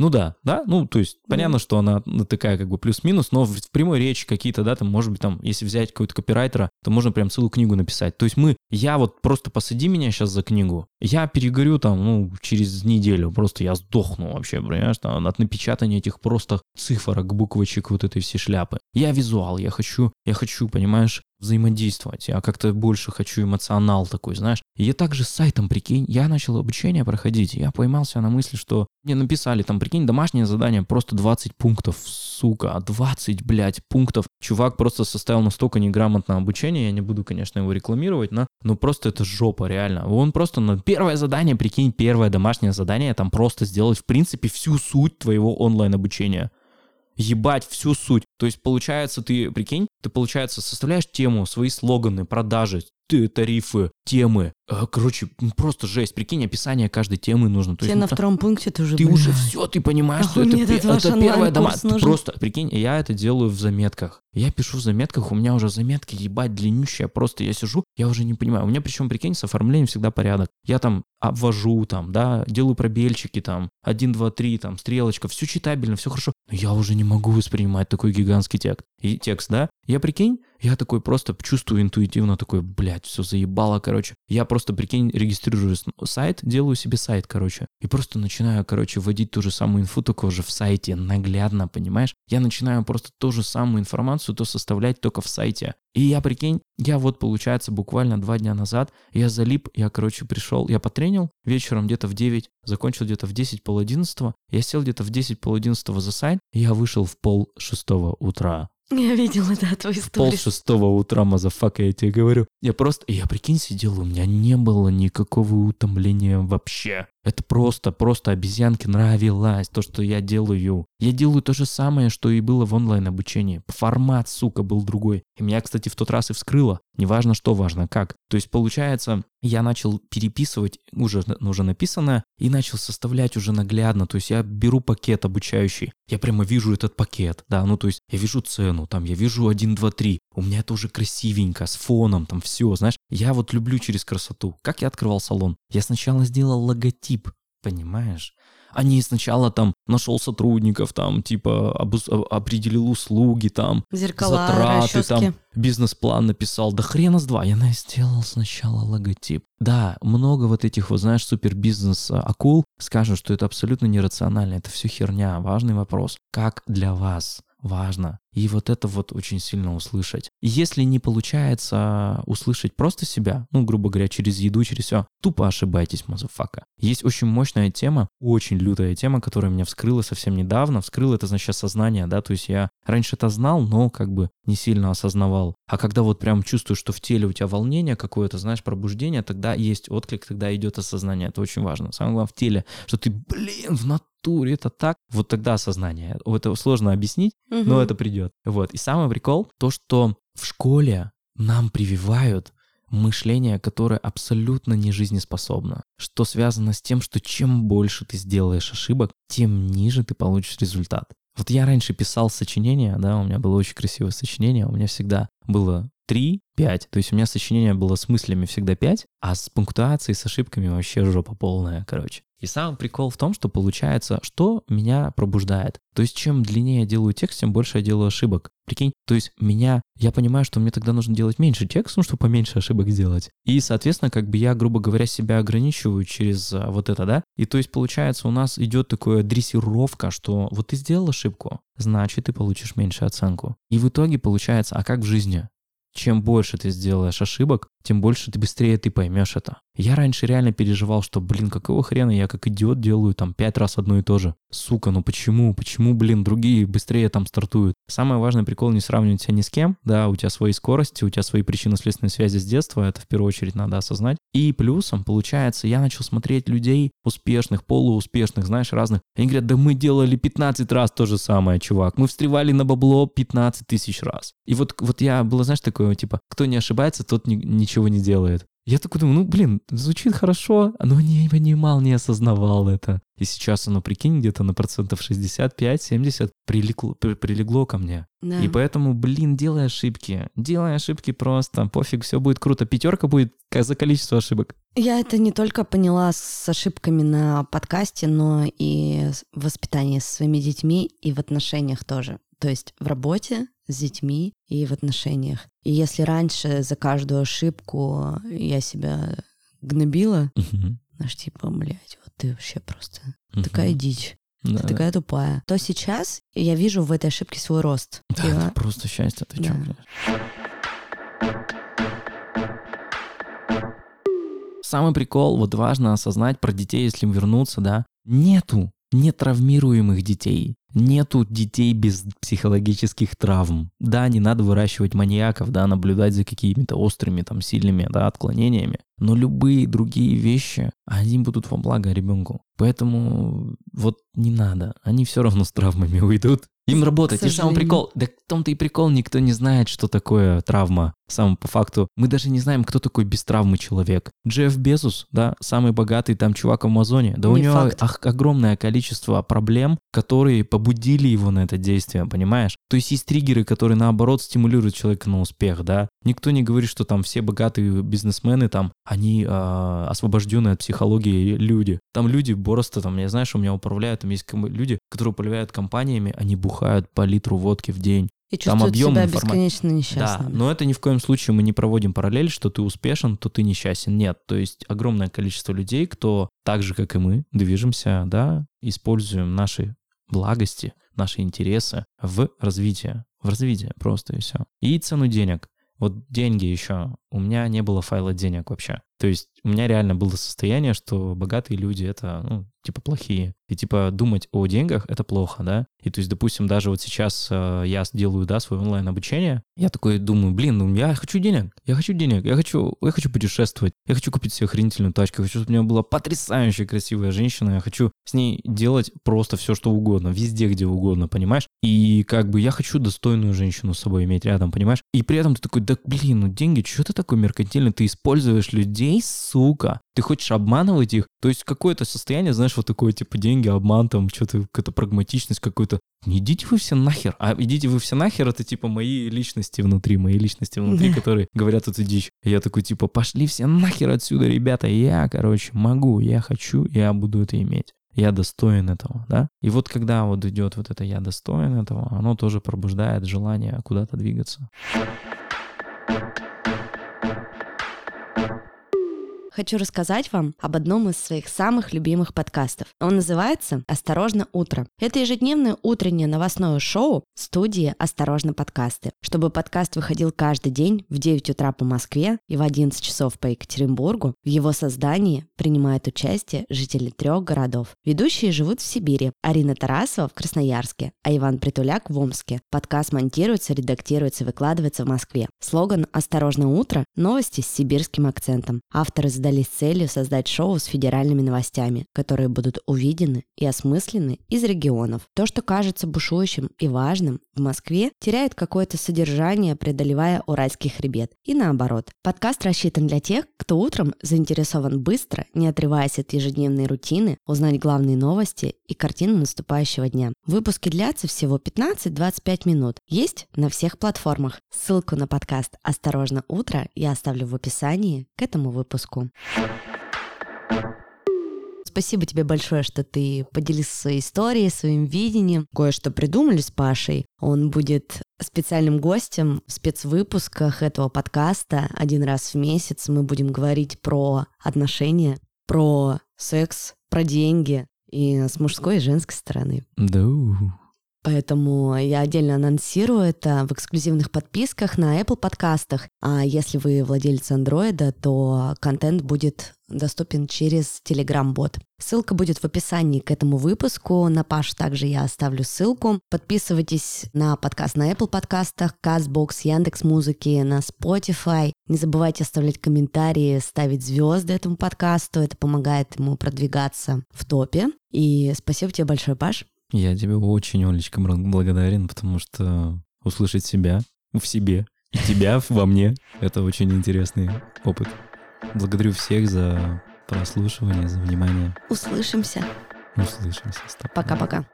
Ну да, да, ну то есть понятно, что она ну, такая как бы плюс-минус, но в, в прямой речи какие-то, да, там, может быть, там, если взять какой-то копирайтера, то можно прям целую книгу написать. То есть мы, я вот просто посади меня сейчас за книгу, я перегорю там, ну, через неделю, просто я сдохну вообще, понимаешь, там, от напечатания этих просто цифрок, буквочек, вот этой всей шляпы. Я визуал, я хочу, я хочу, понимаешь, взаимодействовать. Я как-то больше хочу эмоционал такой, знаешь. И я также с сайтом, прикинь, я начал обучение проходить, я поймался на мысли, что мне написали там, прикинь, домашнее задание, просто 20 пунктов, сука, 20, блядь, пунктов. Чувак просто составил настолько неграмотное обучение, я не буду, конечно, его рекламировать, но, но просто это жопа, реально. Он просто на первое задание, прикинь, первое домашнее задание, там просто сделать, в принципе, всю суть твоего онлайн-обучения ебать всю суть. То есть, получается, ты, прикинь, ты, получается, составляешь тему, свои слоганы, продажи, тарифы, темы. Э, короче, просто жесть. Прикинь, описание каждой темы нужно. То Тебе есть, на ну, втором пункте ты уже, Ты уже все, ты понимаешь, что это, это, это первое дома. Просто, прикинь, я это делаю в заметках. Я пишу в заметках, у меня уже заметки, ебать, длиннющая. Просто я сижу, я уже не понимаю. У меня причем, прикинь, с оформлением всегда порядок. Я там обвожу, там, да, делаю пробельчики, там, 1, 2, 3, там, стрелочка, все читабельно, все хорошо. Но я уже не могу воспринимать такой гигантский текст. И текст, да? Я, прикинь, я такой просто чувствую интуитивно, такой, блядь, все заебало, короче. Я просто, прикинь, регистрирую сайт, делаю себе сайт, короче. И просто начинаю, короче, вводить ту же самую инфу, только уже в сайте, наглядно, понимаешь? Я начинаю просто ту же самую информацию то составлять только в сайте. И я, прикинь, я вот, получается, буквально два дня назад, я залип, я, короче, пришел, я потренил вечером где-то в 9, закончил где-то в 10, пол 11, я сел где-то в 10, пол 11 за сайт, и я вышел в пол шестого утра. Я видела, да, твою историю. Пол шестого утра, motherfucker, я тебе говорю. Я просто, я прикинь, сидел, у меня не было никакого утомления вообще. Это просто, просто обезьянке нравилось то, что я делаю. Я делаю то же самое, что и было в онлайн-обучении. Формат, сука, был другой. И меня, кстати, в тот раз и вскрыло. Неважно что, важно как. То есть, получается, я начал переписывать уже, уже написанное и начал составлять уже наглядно. То есть я беру пакет обучающий. Я прямо вижу этот пакет, да, ну то есть я вижу цену, там я вижу 1, 2, 3. У меня это уже красивенько, с фоном, там все, знаешь. Я вот люблю через красоту. Как я открывал салон? Я сначала сделал логотип, понимаешь? Они сначала там нашел сотрудников, там типа обус- определил услуги, там Зеркала, затраты, расчески. там бизнес-план написал. Да хрена с два. Я сделал сначала логотип. Да, много вот этих вот, знаешь, супер бизнес акул скажут, что это абсолютно нерационально. Это все херня. Важный вопрос. Как для вас? важно. И вот это вот очень сильно услышать. Если не получается услышать просто себя, ну, грубо говоря, через еду, через все, тупо ошибайтесь, motherfucker. Есть очень мощная тема, очень лютая тема, которая меня вскрыла совсем недавно. Вскрыла это, значит, сознание, да, то есть я раньше это знал, но как бы не сильно осознавал. А когда вот прям чувствую, что в теле у тебя волнение какое-то, знаешь, пробуждение, тогда есть отклик, тогда идет осознание. Это очень важно. Самое главное в теле, что ты, блин, в натуре это так. Вот тогда осознание. Это сложно объяснить, угу. но это придет. Вот. И самый прикол, то, что в школе нам прививают мышление, которое абсолютно не жизнеспособно, что связано с тем, что чем больше ты сделаешь ошибок, тем ниже ты получишь результат. Вот я раньше писал сочинения, да, у меня было очень красивое сочинение, у меня всегда было 3, 5. То есть у меня сочинение было с мыслями всегда 5, а с пунктуацией, с ошибками вообще жопа полная, короче. И сам прикол в том, что получается, что меня пробуждает. То есть чем длиннее я делаю текст, тем больше я делаю ошибок. Прикинь, то есть меня, я понимаю, что мне тогда нужно делать меньше текст, ну, чтобы поменьше ошибок сделать. И, соответственно, как бы я, грубо говоря, себя ограничиваю через а, вот это, да? И то есть, получается, у нас идет такая дрессировка, что вот ты сделал ошибку, значит, ты получишь меньше оценку. И в итоге получается, а как в жизни? Чем больше ты сделаешь ошибок, тем больше ты быстрее ты поймешь это. Я раньше реально переживал, что, блин, какого хрена я как идиот делаю там пять раз одно и то же. Сука, ну почему? Почему, блин, другие быстрее там стартуют? Самый важный прикол не сравнивать себя ни с кем. Да, у тебя свои скорости, у тебя свои причинно-следственные связи с детства, это в первую очередь надо осознать. И плюсом, получается, я начал смотреть людей успешных, полууспешных, знаешь, разных. Они говорят, да мы делали 15 раз то же самое, чувак. Мы встревали на бабло 15 тысяч раз. И вот, вот я, было, знаешь, такое такое, типа, кто не ошибается, тот ни- ничего не делает. Я такой думаю, ну, блин, звучит хорошо, но не понимал, не осознавал это. И сейчас оно, прикинь, где-то на процентов 65-70 прилегло, при- прилегло ко мне. Да. И поэтому, блин, делай ошибки. Делай ошибки просто. Пофиг, все будет круто. Пятерка будет за количество ошибок. Я это не только поняла с ошибками на подкасте, но и в воспитании со своими детьми и в отношениях тоже. То есть в работе с детьми и в отношениях. И если раньше за каждую ошибку я себя гнобила, знаешь, типа, блядь, вот ты вообще просто такая дичь, Да, ты такая тупая, то сейчас я вижу в этой ошибке свой рост. да, И, это а, просто счастье, ты чё, Да. блядь? Самый прикол, вот важно осознать про детей, если им вернуться, да, нету нетравмируемых детей, нету детей без психологических травм. Да, не надо выращивать маньяков, да, наблюдать за какими-то острыми, там, сильными, да, отклонениями, но любые другие вещи, они будут во благо ребенку. Поэтому вот не надо, они все равно с травмами уйдут. Им работать. И самый прикол, да в том-то и прикол, никто не знает, что такое травма. Сам по факту, мы даже не знаем, кто такой без травмы человек. Джефф Безус, да, самый богатый там чувак в Амазоне, да у Не него факт. ох- огромное количество проблем, которые побудили его на это действие, понимаешь? То есть есть триггеры, которые наоборот стимулируют человека на успех, да. Никто не говорит, что там все богатые бизнесмены там, они э, освобожденные от психологии люди. Там люди просто там, я знаю, что у меня управляют, там есть люди, которые управляют компаниями, они бухают по литру водки в день. и там объем себя информа- бесконечно Да, несчастными. но это ни в коем случае мы не проводим параллель, что ты успешен, то ты несчастен. Нет, то есть огромное количество людей, кто так же, как и мы, движемся, да, используем наши благости, наши интересы в развитие. В развитие просто и все. И цену денег. Вот деньги еще. У меня не было файла денег вообще. То есть у меня реально было состояние, что богатые люди это, ну, типа плохие. И типа думать о деньгах это плохо, да? И то есть, допустим, даже вот сейчас э, я делаю, да, свое онлайн обучение, я такой думаю, блин, ну я хочу денег, я хочу денег, я хочу, я хочу путешествовать, я хочу купить себе охренительную тачку, я хочу, чтобы у меня была потрясающая красивая женщина, я хочу с ней делать просто все, что угодно, везде, где угодно, понимаешь? И как бы я хочу достойную женщину с собой иметь рядом, понимаешь? И при этом ты такой, да блин, ну деньги, что ты такой меркантильный, ты используешь людей, сука, ты хочешь обманывать их, то есть какое-то состояние, знаешь, вот такое, типа, деньги, обман, там, что-то, какая-то прагматичность, какой-то. Не идите вы все нахер. А идите вы все нахер, это, типа, мои личности внутри, мои личности внутри, которые говорят эту дичь. И я такой, типа, пошли все нахер отсюда, ребята, я, короче, могу, я хочу, я буду это иметь. Я достоин этого, да? И вот когда вот идет вот это «я достоин этого», оно тоже пробуждает желание куда-то двигаться. Хочу рассказать вам об одном из своих самых любимых подкастов. Он называется «Осторожно, утро». Это ежедневное утреннее новостное шоу студии «Осторожно, подкасты». Чтобы подкаст выходил каждый день в 9 утра по Москве и в 11 часов по Екатеринбургу, в его создании принимают участие жители трех городов. Ведущие живут в Сибири. Арина Тарасова в Красноярске, а Иван Притуляк в Омске. Подкаст монтируется, редактируется, выкладывается в Москве. Слоган «Осторожно, утро» – новости с сибирским акцентом. Авторы задались целью создать шоу с федеральными новостями, которые будут увидены и осмыслены из регионов. То, что кажется бушующим и важным в Москве, теряет какое-то содержание, преодолевая Уральский хребет. И наоборот. Подкаст рассчитан для тех, кто утром заинтересован быстро, не отрываясь от ежедневной рутины, узнать главные новости и картину наступающего дня. Выпуски длятся всего 15-25 минут. Есть на всех платформах. Ссылку на подкаст «Осторожно, утро» я оставлю в описании к этому выпуску. Спасибо тебе большое, что ты поделился своей историей, своим видением. Кое-что придумали с Пашей. Он будет специальным гостем в спецвыпусках этого подкаста. Один раз в месяц мы будем говорить про отношения, про секс, про деньги и с мужской и женской стороны. Да. Поэтому я отдельно анонсирую это в эксклюзивных подписках на Apple подкастах. А если вы владелец андроида, то контент будет доступен через Telegram-бот. Ссылка будет в описании к этому выпуску. На Паш также я оставлю ссылку. Подписывайтесь на подкаст на Apple подкастах, CastBox, Яндекс Музыки, на Spotify. Не забывайте оставлять комментарии, ставить звезды этому подкасту. Это помогает ему продвигаться в топе. И спасибо тебе большое, Паш. Я тебе очень, Олечка, бл- благодарен, потому что услышать себя в себе и тебя во мне. Это очень интересный опыт. Благодарю всех за прослушивание, за внимание. Услышимся. Услышимся. Пока-пока.